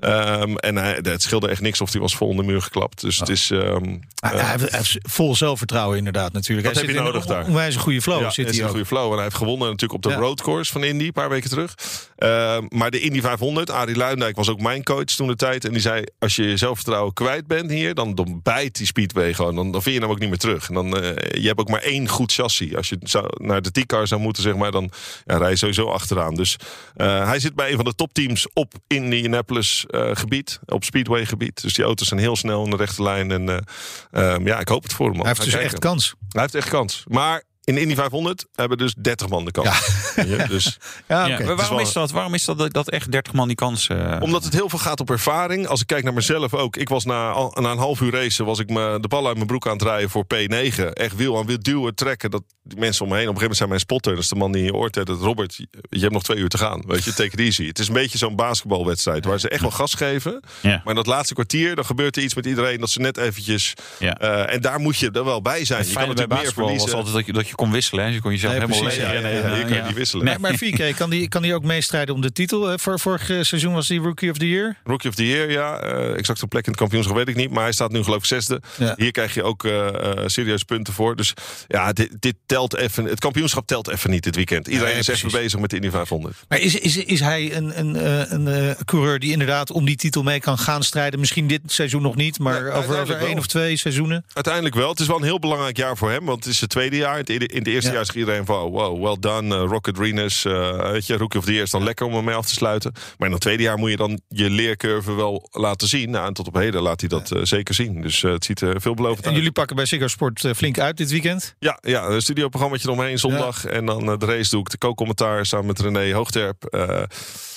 Speaker 8: Ehm, en hij, het scheelde echt niks of hij was vol in de muur geklapt. Dus het is... ehm,
Speaker 2: Hij, hij heeft, hij heeft vol zelfvertrouwen inderdaad natuurlijk.
Speaker 8: Dat
Speaker 2: hij
Speaker 8: heb je nodig
Speaker 2: een
Speaker 8: daar.
Speaker 2: onwijs een goede flow.
Speaker 8: Ja,
Speaker 2: zit
Speaker 8: is
Speaker 2: hij
Speaker 8: een
Speaker 2: ook.
Speaker 8: goede flow. En hij heeft gewonnen natuurlijk op de
Speaker 2: Ja.
Speaker 8: roadcourse van Indy, een paar weken terug. Ehm, maar de Indy 500, Arie Luijendijk was ook mijn coach toen de tijd. En die zei, als je je zelfvertrouwen kwijt bent hier... dan, dan bijt die speedway gewoon. Dan, dan vind je hem ook niet meer terug. En dan, eh, je hebt ook maar één goed chassis. Als je zou, naar de T-car zou moeten, zeg maar... dan ja, rij je sowieso achteraan. Dus eh, hij zit bij een van de topteams op Indianapolis eh, gebied. Op speedway gebied. Dus die auto's zijn heel snel in de rechte lijn. En eh, ehm, ja, ik hoop het voor hem.
Speaker 2: Hij heeft dus
Speaker 8: kijken.
Speaker 2: echt kans.
Speaker 8: Hij heeft echt kans. Maar in de Indy 500 hebben dus 30 man de kans. Je? Dus,
Speaker 2: Ja,
Speaker 3: Ja, maar waarom is dat? Waarom is dat dat- echt 30 man die kans... eh,
Speaker 8: omdat het heel veel gaat op ervaring. Als ik kijk naar mezelf ook. Ik was na, een half uur racen was ik me de bal uit mijn broek aan het rijden voor P9. Echt wiel aan wiel duwen, trekken. Dat die mensen om me heen. Op een gegeven moment zijn mijn spotter. Dat is de man die in je oor. Dat Robert, je hebt nog twee uur te gaan. Weet je, take it easy. Het is een beetje zo'n basketbalwedstrijd. Waar ze echt wel gas geven.
Speaker 3: Ja.
Speaker 8: Maar in dat laatste kwartier, dan gebeurt er iets met iedereen. Dat ze net eventjes...
Speaker 3: Ja.
Speaker 8: eh, en daar moet je er wel bij zijn.
Speaker 3: Het
Speaker 8: Je kan natuurlijk meer verliezen.
Speaker 3: altijd dat je, dat je kon wisselen. Hè? Dus je kon jezelf
Speaker 2: Nee,
Speaker 3: helemaal
Speaker 2: precies,
Speaker 3: leeg
Speaker 2: ja.
Speaker 8: Ja, kan je
Speaker 3: Ja.
Speaker 8: niet wisselen.
Speaker 2: Nee, maar VK, kan die, kan die ook meestrijden om de titel? Eh, Voor vorig eh, seizoen was hij Rookie of the Year.
Speaker 8: Rookie of the Year, ja. Eh exacte plek in het kampioenschap weet ik niet. Maar hij staat nu geloof ik zesde.
Speaker 2: Ja.
Speaker 8: Hier krijg je ook eh eh, serieuze punten voor. Dus ja, dit, dit telt even. Het kampioenschap telt even niet dit weekend. Iedereen is echt
Speaker 2: precies.
Speaker 8: bezig met de Indy 500.
Speaker 2: Maar is, is, is hij een, een, eh, een eh, coureur die inderdaad om die titel mee kan gaan strijden? Misschien dit seizoen nog niet, maar
Speaker 8: Ja,
Speaker 2: over, over één of twee seizoenen?
Speaker 8: Uiteindelijk wel. Het is wel een heel belangrijk jaar voor hem. Want het is het tweede jaar. In het, in het eerste
Speaker 2: Ja.
Speaker 8: jaar is iedereen van... Wow, well done. eh, Rocket Renus. eh, weet je, Rookie of the Year is dan lekker om ermee af te sluiten. Maar in het tweede jaar moet je dan je leercurve wel laten zien. Nou, en tot op heden laat hij dat eh, zeker zien. Dus eh, het ziet er veelbelovend
Speaker 2: En
Speaker 8: uit.
Speaker 2: jullie pakken bij Ziggo Sport flink uit dit weekend.
Speaker 8: Ja, ja een studioprogrammaatje eromheen zondag. En dan de race doe ik de co-commentaar samen met René Hoogterp. Eh,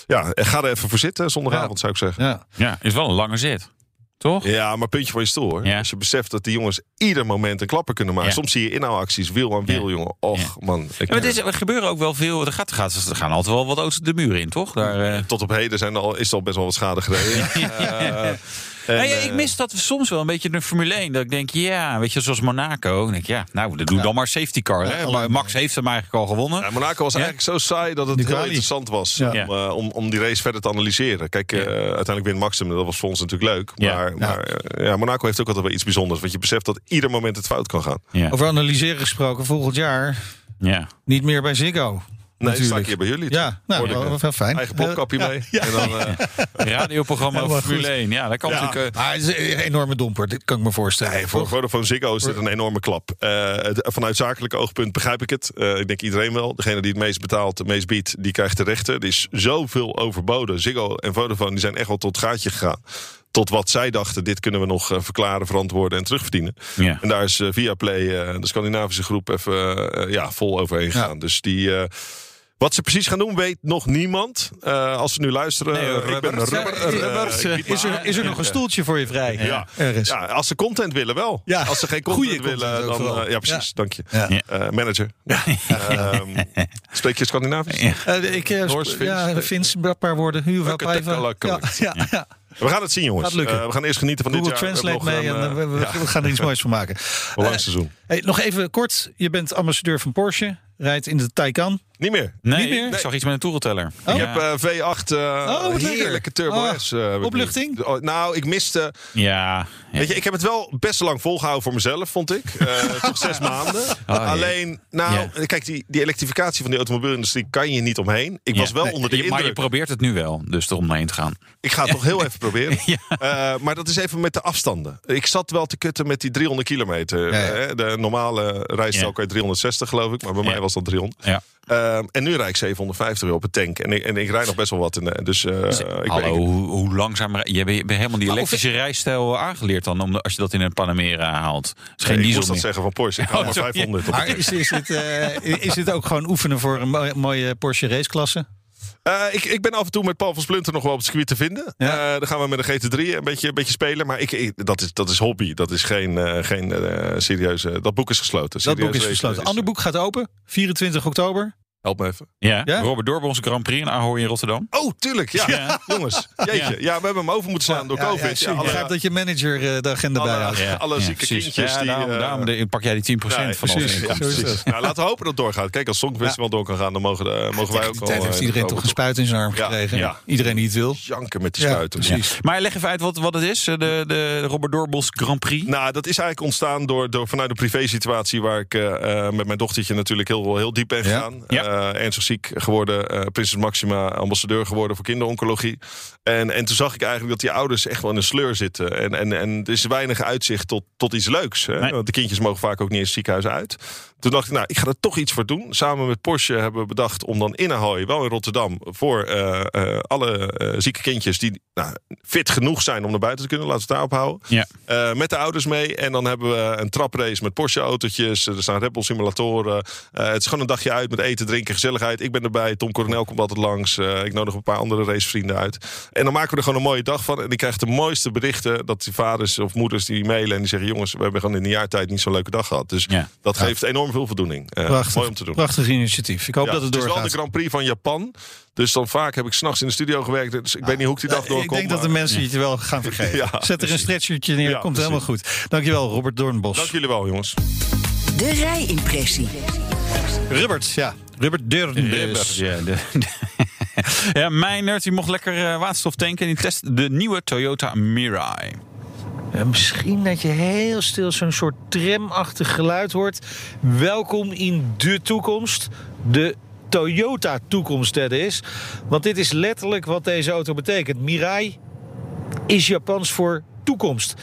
Speaker 8: ja, en ga er even voor zitten zondagavond, zou ik zeggen.
Speaker 2: Ja.
Speaker 3: Ja, is wel een lange zit. Toch?
Speaker 8: Ja, maar puntje van je stoel hoor.
Speaker 3: Ja.
Speaker 8: Als je beseft dat die jongens ieder moment een klapper kunnen maken.
Speaker 3: Ja.
Speaker 8: Soms zie je inhaalacties, wiel aan wiel, jongen. Och, man. Ik,
Speaker 3: maar het is, er gebeuren ook wel veel. Er, gaat, er, gaat, er gaan altijd wel wat auto's de muur in, toch? Daar, eh,
Speaker 8: Tot op heden zijn er al, is er al best wel wat schade gereden. Eh, en,
Speaker 3: Nou ja, ik
Speaker 8: eh,
Speaker 3: mis dat soms wel een beetje de Formule 1. Dat ik denk, ja, weet je, zoals Monaco. Dan denk ik, ja, nou, doe dan maar safety car. Hè? Maar Max heeft hem eigenlijk al gewonnen.
Speaker 8: Ja, Monaco was
Speaker 3: Ja?
Speaker 8: eigenlijk zo saai dat het
Speaker 2: Die
Speaker 8: heel interessant was
Speaker 2: Ja.
Speaker 8: om, eh, om, om die race verder te analyseren. Kijk, eh, uiteindelijk wint Max hem, dat was voor ons natuurlijk leuk.
Speaker 3: Ja.
Speaker 8: Maar, maar ja, Monaco heeft ook altijd wel iets bijzonders. Want je beseft dat ieder moment het fout kan gaan.
Speaker 3: Ja.
Speaker 2: Over analyseren gesproken, volgend jaar
Speaker 3: ja.
Speaker 2: niet meer bij Ziggo.
Speaker 8: Nee, sta ik
Speaker 2: Natuurlijk.
Speaker 8: hier bij jullie.
Speaker 2: Ja, nou,
Speaker 8: ik,
Speaker 2: wel,
Speaker 8: eh,
Speaker 2: wel fijn.
Speaker 8: Eigen popkapje mee.
Speaker 2: Ja,
Speaker 8: En dan, eh,
Speaker 3: Radioprogramma over Formule
Speaker 2: goed.
Speaker 3: 1. Ja, dat kan
Speaker 2: ja.
Speaker 3: natuurlijk... eh,
Speaker 2: Maar het is een enorme domper, dit kan ik me voorstellen.
Speaker 8: Nee, voor? Vodafone Ziggo is dit een enorme klap. Eh, vanuit zakelijke oogpunt begrijp ik het. Eh, ik denk iedereen wel. Degene die het meest betaalt, het meest biedt, die krijgt de rechten. Er is zoveel overboden. Ziggo en Vodafone die zijn echt wel tot het gaatje gegaan. Tot wat zij dachten, dit kunnen we nog verklaren, verantwoorden en terugverdienen.
Speaker 3: Ja.
Speaker 8: En daar is Viaplay, eh, de Scandinavische groep, even ja, vol overheen gegaan. Dus die... wat ze precies gaan doen, weet nog niemand. Eh, als ze nu luisteren.
Speaker 3: Nee,
Speaker 8: ik ben ik
Speaker 2: Is er, is er nog een stoeltje voor je vrij?
Speaker 8: Ja.
Speaker 2: Ergens.
Speaker 8: Ja, als ze content willen wel.
Speaker 2: Ja.
Speaker 8: Als ze geen
Speaker 2: Goeie
Speaker 8: content willen,
Speaker 2: content
Speaker 8: dan... eh, ja, precies.
Speaker 2: Ja.
Speaker 8: Dank je.
Speaker 2: Ja.
Speaker 8: Eh, manager. Ehm, spreek je Scandinavisch?
Speaker 2: Eh, ik, ja, Fins, een paar woorden. Huur ja, ja.
Speaker 8: We gaan het zien, jongens.
Speaker 2: Gaat lukken.
Speaker 8: Eh, we gaan eerst genieten van
Speaker 2: Google
Speaker 8: dit jaar.
Speaker 2: Translate
Speaker 8: We
Speaker 2: mee en we, gaan er iets moois van maken.
Speaker 8: ja, een lang seizoen.
Speaker 2: Hey, nog even kort, je bent ambassadeur van Porsche. Rijdt in de Taycan.
Speaker 8: Niet meer.
Speaker 3: Nee,
Speaker 2: Niet meer?
Speaker 3: ik zag iets met een toerenteller.
Speaker 2: Oh.
Speaker 8: Ik heb eh, V8 eh
Speaker 2: wat lekker.
Speaker 8: heerlijke Turbo
Speaker 2: Oh,
Speaker 8: S. eh,
Speaker 2: opluchting?
Speaker 8: Oh, nou, ik miste...
Speaker 3: Ja.
Speaker 8: Weet je, ik heb het wel best lang volgehouden voor mezelf, vond ik. Eh toch zes maanden. Alleen, nou,
Speaker 3: Ja.
Speaker 8: kijk, die, die elektrificatie van de automobielindustrie kan je niet omheen. Ik was wel
Speaker 3: Nee,
Speaker 8: onder de
Speaker 3: je- Maar je
Speaker 8: indruk.
Speaker 3: probeert het nu wel, dus erom heen te gaan.
Speaker 8: Ik ga het nog heel even proberen.
Speaker 3: Ja.
Speaker 8: Eh, maar dat is even met de afstanden. Ik zat wel te kutten met die 300 kilometer.
Speaker 2: Ja, ja.
Speaker 8: Eh, De normale rijstel
Speaker 3: Ja.
Speaker 8: kan je 360 geloof ik. Maar bij
Speaker 3: Ja.
Speaker 8: mij was dat 300.
Speaker 3: Ja.
Speaker 8: Ehm, en nu rijd ik 750 weer op het tank. En ik, en ik rijd nog best wel wat. En, eh, dus, eh, ik
Speaker 3: Hallo,
Speaker 8: ben-
Speaker 3: hoe, hoe langzaam... Je bent, je bent helemaal die elektrische rijstijl aangeleerd dan... Om, als je dat in een Panamera haalt. Is geen
Speaker 8: ik
Speaker 3: diesel
Speaker 8: moest dat
Speaker 3: meer.
Speaker 8: zeggen van Porsche. Ik ga
Speaker 3: Oh,
Speaker 8: maar
Speaker 3: sorry.
Speaker 8: 500 op
Speaker 2: Maar is, is, het, eh, is het ook gewoon oefenen voor een mooie, mooie Porsche raceklasse?
Speaker 8: Eh, ik, ik ben af en toe met Paul van Splunter nog wel op het circuit te vinden.
Speaker 2: Ja.
Speaker 8: Eh, dan gaan we met de GT3 een beetje, een beetje spelen. Maar ik, ik- dat, is, dat is hobby. Dat is geen, eh, geen serieuze... Dat boek is gesloten.
Speaker 2: Dat boek is gesloten. Ander boek gaat open, 24 oktober.
Speaker 8: Help me even.
Speaker 3: Ja,
Speaker 2: Ja?
Speaker 3: Robert Doorbons Grand Prix in Ahoy in Rotterdam.
Speaker 8: Oh, tuurlijk. Ja,
Speaker 3: Ja.
Speaker 8: jongens. Jeetje. Ja. we hebben hem over moeten slaan door
Speaker 2: ja,
Speaker 8: COVID.
Speaker 2: ik
Speaker 8: Ja, alle-
Speaker 2: begrijp dat je manager eh, de agenda
Speaker 8: alle-
Speaker 2: bijhoudt.
Speaker 8: Ja. alle zieke
Speaker 3: precies.
Speaker 8: kindjes
Speaker 3: Ja,
Speaker 8: die,
Speaker 3: daarom,
Speaker 8: eh,
Speaker 3: daarom de- pak jij die 10%
Speaker 8: Nee,
Speaker 3: van
Speaker 8: precies. Nou, laten we hopen dat het doorgaat. Kijk, als Songfestival door kan gaan, dan mogen, de, mogen wij ook
Speaker 2: Die
Speaker 8: wel...
Speaker 2: tijd heeft
Speaker 8: eh,
Speaker 2: iedereen toch een spuit in zijn arm gekregen.
Speaker 8: ja.
Speaker 2: Iedereen die het wil.
Speaker 8: Janken met die
Speaker 2: Ja,
Speaker 8: spuiten.
Speaker 2: precies.
Speaker 3: Maar leg even uit wat, wat het is, de, de Robert Doorbos Grand Prix.
Speaker 8: Nou, dat is eigenlijk ontstaan door, door, vanuit een privé-situatie... waar ik met mijn dochtertje natuurlijk heel, heel diep ben
Speaker 2: Ja.
Speaker 8: gegaan.
Speaker 3: Ja.
Speaker 8: Eh, ernstig ziek geworden. eh, Prinses Maxima ambassadeur geworden voor kinderoncologie. En, en toen zag ik eigenlijk dat die ouders echt wel in een sleur zitten. En, en, en er is weinig uitzicht tot, tot iets leuks. Hè?
Speaker 3: Nee.
Speaker 8: Want de kindjes mogen vaak ook niet eens het ziekenhuis uit. Toen dacht ik, nou, ik ga er toch iets voor doen. Samen met Porsche hebben we bedacht om dan in Ahoy, wel in Rotterdam... voor eh, eh, alle eh, zieke kindjes die nou, fit genoeg zijn om naar buiten te kunnen... laten we het daarop houden.
Speaker 3: Ja.
Speaker 8: Met de ouders mee. En dan hebben we een traprace met Porsche-autootjes. Er staan Red Bull simulatoren. Het is gewoon een dagje uit met eten, drinken, gezelligheid. Ik ben erbij. Tom Coronel komt altijd langs. Ik nodig een paar andere racevrienden uit. En dan maken we er gewoon een mooie dag van. En ik krijg de mooiste berichten dat die vaders of moeders die mailen... en die zeggen, jongens, we hebben gewoon in een jaar tijd niet zo'n leuke dag gehad. Dus
Speaker 3: Ja.
Speaker 8: dat geeft enorm veel voldoening. Eh,
Speaker 2: Prachtig,
Speaker 8: mooi om te doen.
Speaker 2: prachtig initiatief. Ik hoop
Speaker 8: Ja,
Speaker 2: dat het
Speaker 8: het is wel
Speaker 2: doorgaat.
Speaker 8: de Grand Prix van Japan. Dus dan vaak heb ik s'nachts in de studio gewerkt. Dus ik weet niet hoe ik die dag
Speaker 2: Eh,
Speaker 8: doorkom.
Speaker 2: Ik denk dat de mensen het je wel gaan vergeven.
Speaker 8: Ja,
Speaker 2: Zet er een stretchertje neer,
Speaker 8: Ja,
Speaker 2: komt
Speaker 8: precies.
Speaker 2: helemaal goed. Dankjewel, Robert Doornbos.
Speaker 8: Dank jullie wel, jongens.
Speaker 10: De rijimpressie.
Speaker 2: Robert, ja. Robert Doornbos.
Speaker 3: Ja, de, ja, Meijnerd die mocht lekker eh, waterstof tanken. En die test de nieuwe Toyota Mirai.
Speaker 2: Misschien dat je heel stil zo'n soort tramachtig geluid hoort. Welkom in de toekomst. De Toyota toekomst dat is. Want dit is letterlijk wat deze auto betekent. Mirai is Japans voor toekomst.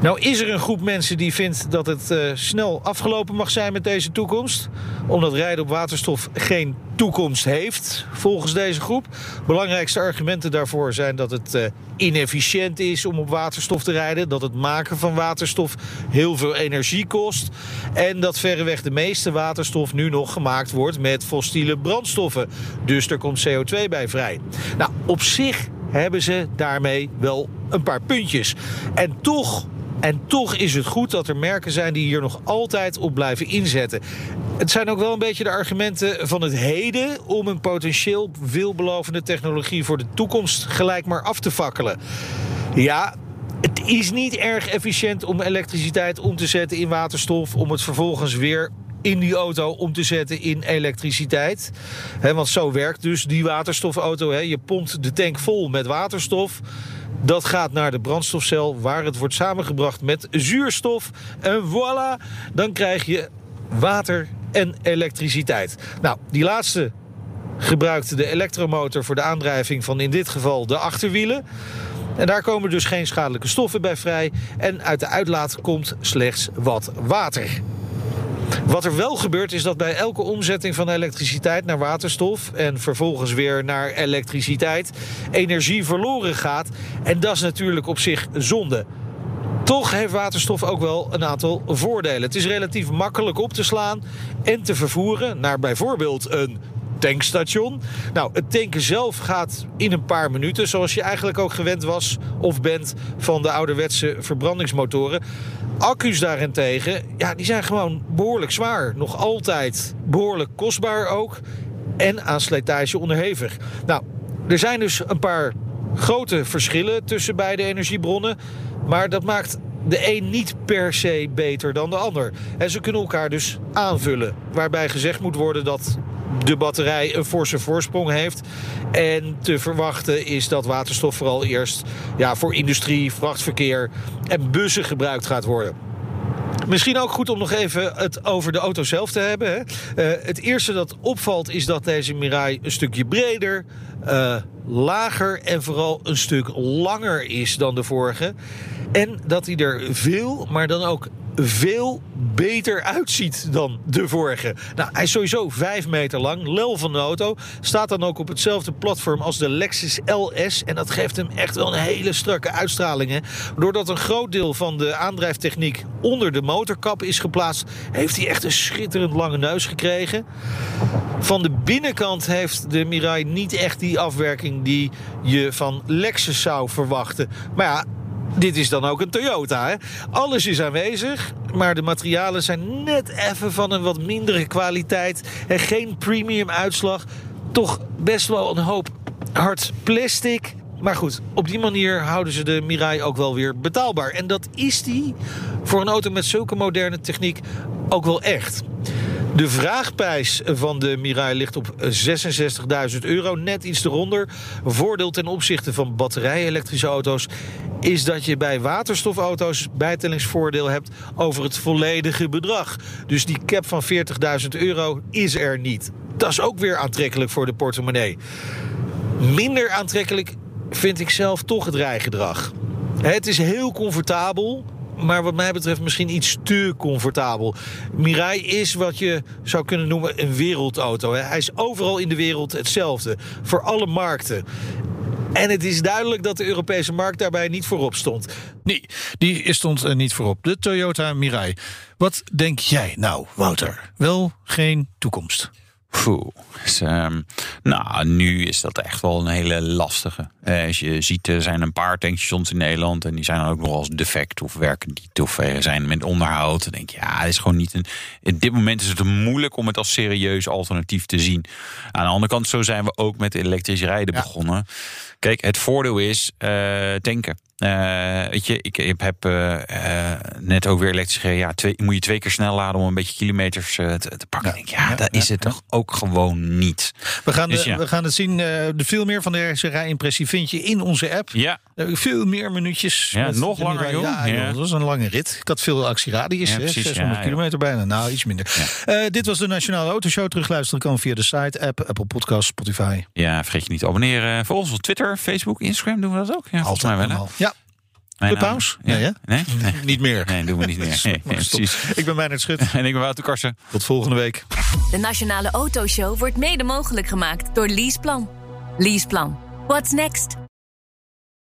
Speaker 2: Nou is er een groep mensen die vindt dat het eh, snel afgelopen mag zijn met deze toekomst. Omdat rijden op waterstof geen toekomst heeft, volgens deze groep. Belangrijkste argumenten daarvoor zijn dat het eh, inefficiënt is om op waterstof te rijden. Dat het maken van waterstof heel veel energie kost. En dat verreweg de meeste waterstof nu nog gemaakt wordt met fossiele brandstoffen. Dus er komt CO2 bij vrij. Nou, op zich hebben ze daarmee wel een paar puntjes. En toch en toch is het goed dat er merken zijn die hier nog altijd op blijven inzetten. Het zijn ook wel een beetje de argumenten van het heden om een potentieel veelbelovende technologie voor de toekomst gelijk maar af te fakkelen. Ja, het is niet erg efficiënt om elektriciteit om te zetten in waterstof, om het vervolgens weer in die auto om te zetten in elektriciteit. Want zo werkt dus die waterstofauto. Je pompt de tank vol met waterstof. Dat gaat naar de brandstofcel waar het wordt samengebracht met zuurstof. En voilà, dan krijg je water en elektriciteit. Nou, die laatste gebruikt de elektromotor voor de aandrijving van in dit geval de achterwielen. En daar komen dus geen schadelijke stoffen bij vrij. En uit de uitlaat komt slechts wat water. Wat er wel gebeurt is dat bij elke omzetting van elektriciteit naar waterstof en vervolgens weer naar elektriciteit energie verloren gaat. En dat is natuurlijk op zich zonde. Toch heeft waterstof ook wel een aantal voordelen. Het is relatief makkelijk op te slaan en te vervoeren naar bijvoorbeeld een tankstation. Nou, het tanken zelf gaat in een paar minuten, zoals je eigenlijk ook gewend was of bent van de ouderwetse verbrandingsmotoren. Accu's daarentegen, ja, die zijn gewoon behoorlijk zwaar. Nog altijd behoorlijk kostbaar ook. En aan slijtage onderhevig. Nou, er zijn dus een paar grote verschillen tussen beide energiebronnen. Maar dat maakt de een niet per se beter dan de ander. En ze kunnen elkaar dus aanvullen. Waarbij gezegd moet worden dat de batterij een forse voorsprong heeft. En te verwachten is dat waterstof vooral eerst ja, voor industrie, vrachtverkeer en bussen gebruikt gaat worden. Misschien ook goed om nog even het over de auto zelf te hebben. Hè. Uh, het eerste dat opvalt is dat deze Mirai een stukje breder, uh, lager en vooral een stuk langer is dan de vorige. En dat hij er veel, maar dan ook veel beter uitziet dan de vorige. Nou, hij is sowieso 5 meter lang, lel van de auto. Staat dan ook op hetzelfde platform als de Lexus LS. En dat geeft hem echt wel een hele strakke uitstraling. Hè? Doordat een groot deel van de aandrijftechniek onder de motorkap is geplaatst... heeft hij echt een schitterend lange neus gekregen. Van de binnenkant heeft de Mirai niet echt die afwerking die je van Lexus zou verwachten. Maar ja, dit is dan ook een Toyota. Hè? Alles is aanwezig, maar de materialen zijn net even van een wat mindere kwaliteit. En geen premium uitslag. Toch best wel een hoop hard plastic. Maar goed, op die manier houden ze de Mirai ook wel weer betaalbaar. En dat is die voor een auto met zulke moderne techniek ook wel echt. De vraagprijs van de Mirai ligt op 66.000 euro, net iets eronder. Voordeel ten opzichte van batterij-elektrische auto's is dat je bij waterstofauto's bijtellingsvoordeel hebt over het volledige bedrag. Dus die cap van 40.000 euro is er niet. Dat is ook weer aantrekkelijk voor de portemonnee. Minder aantrekkelijk vind ik zelf toch het rijgedrag. Het is heel comfortabel, maar wat mij betreft misschien iets te comfortabel. Mirai is wat je zou kunnen noemen een wereldauto. Hij is overal in de wereld hetzelfde, voor alle markten. En het is duidelijk dat de Europese markt daarbij niet voorop stond.
Speaker 11: Nee, die stond er niet voorop. De Toyota Mirai. Wat denk jij nou, Wouter? Wel geen toekomst.
Speaker 3: Poeh. Dus, um, nou, nu is dat echt wel een hele lastige. Uh, als je ziet, er zijn een paar tankstations in Nederland. En die zijn dan ook nog als defect of werken niet. Of uh, zijn met onderhoud. Dan denk je, ja, het is gewoon niet een. In dit moment is het moeilijk om het als serieus alternatief te zien. Aan de andere kant, zo zijn we ook met elektrisch rijden ja. begonnen. Kijk, het voordeel is uh, tanken. Uh, weet je, ik, heb uh, uh, net ook weer elektrisch gereden. Ja, twee, moet je twee keer snel laden om een beetje kilometers te, te, pakken. Ja, denk, ja, ja dat ja, is het toch ook gewoon niet.
Speaker 11: We gaan, dus, de, we gaan het zien. de veel meer van deze rijimpressie vind je in onze app.
Speaker 3: Ja.
Speaker 11: veel meer minuutjes.
Speaker 3: Ja, nog langer, joh.
Speaker 11: Ja, joh, dat was een lange rit. Ik had veel actieradius. Ja, precies, 600 kilometer bijna. Nou, iets minder. dit was de Nationale Autoshow. Terugluisteren kan via de site, app, Apple Podcast, Spotify.
Speaker 3: Ja, vergeet je niet te abonneren. Volg ons op Twitter, Facebook, Instagram doen we dat ook. Ja,
Speaker 11: Altijd mij wel. Ja.
Speaker 3: Mijn
Speaker 11: pauze?
Speaker 3: Ja.
Speaker 11: Nee,
Speaker 3: nee? nee?
Speaker 11: Niet meer.
Speaker 3: Nee, doen we niet meer. Nee, nee, precies.
Speaker 11: Ik ben Meijnerd Schut.
Speaker 3: En ik ben Wouter Karsen.
Speaker 11: Tot volgende week.
Speaker 1: De Nationale Autoshow wordt mede mogelijk gemaakt door Leaseplan. Leaseplan. What's next?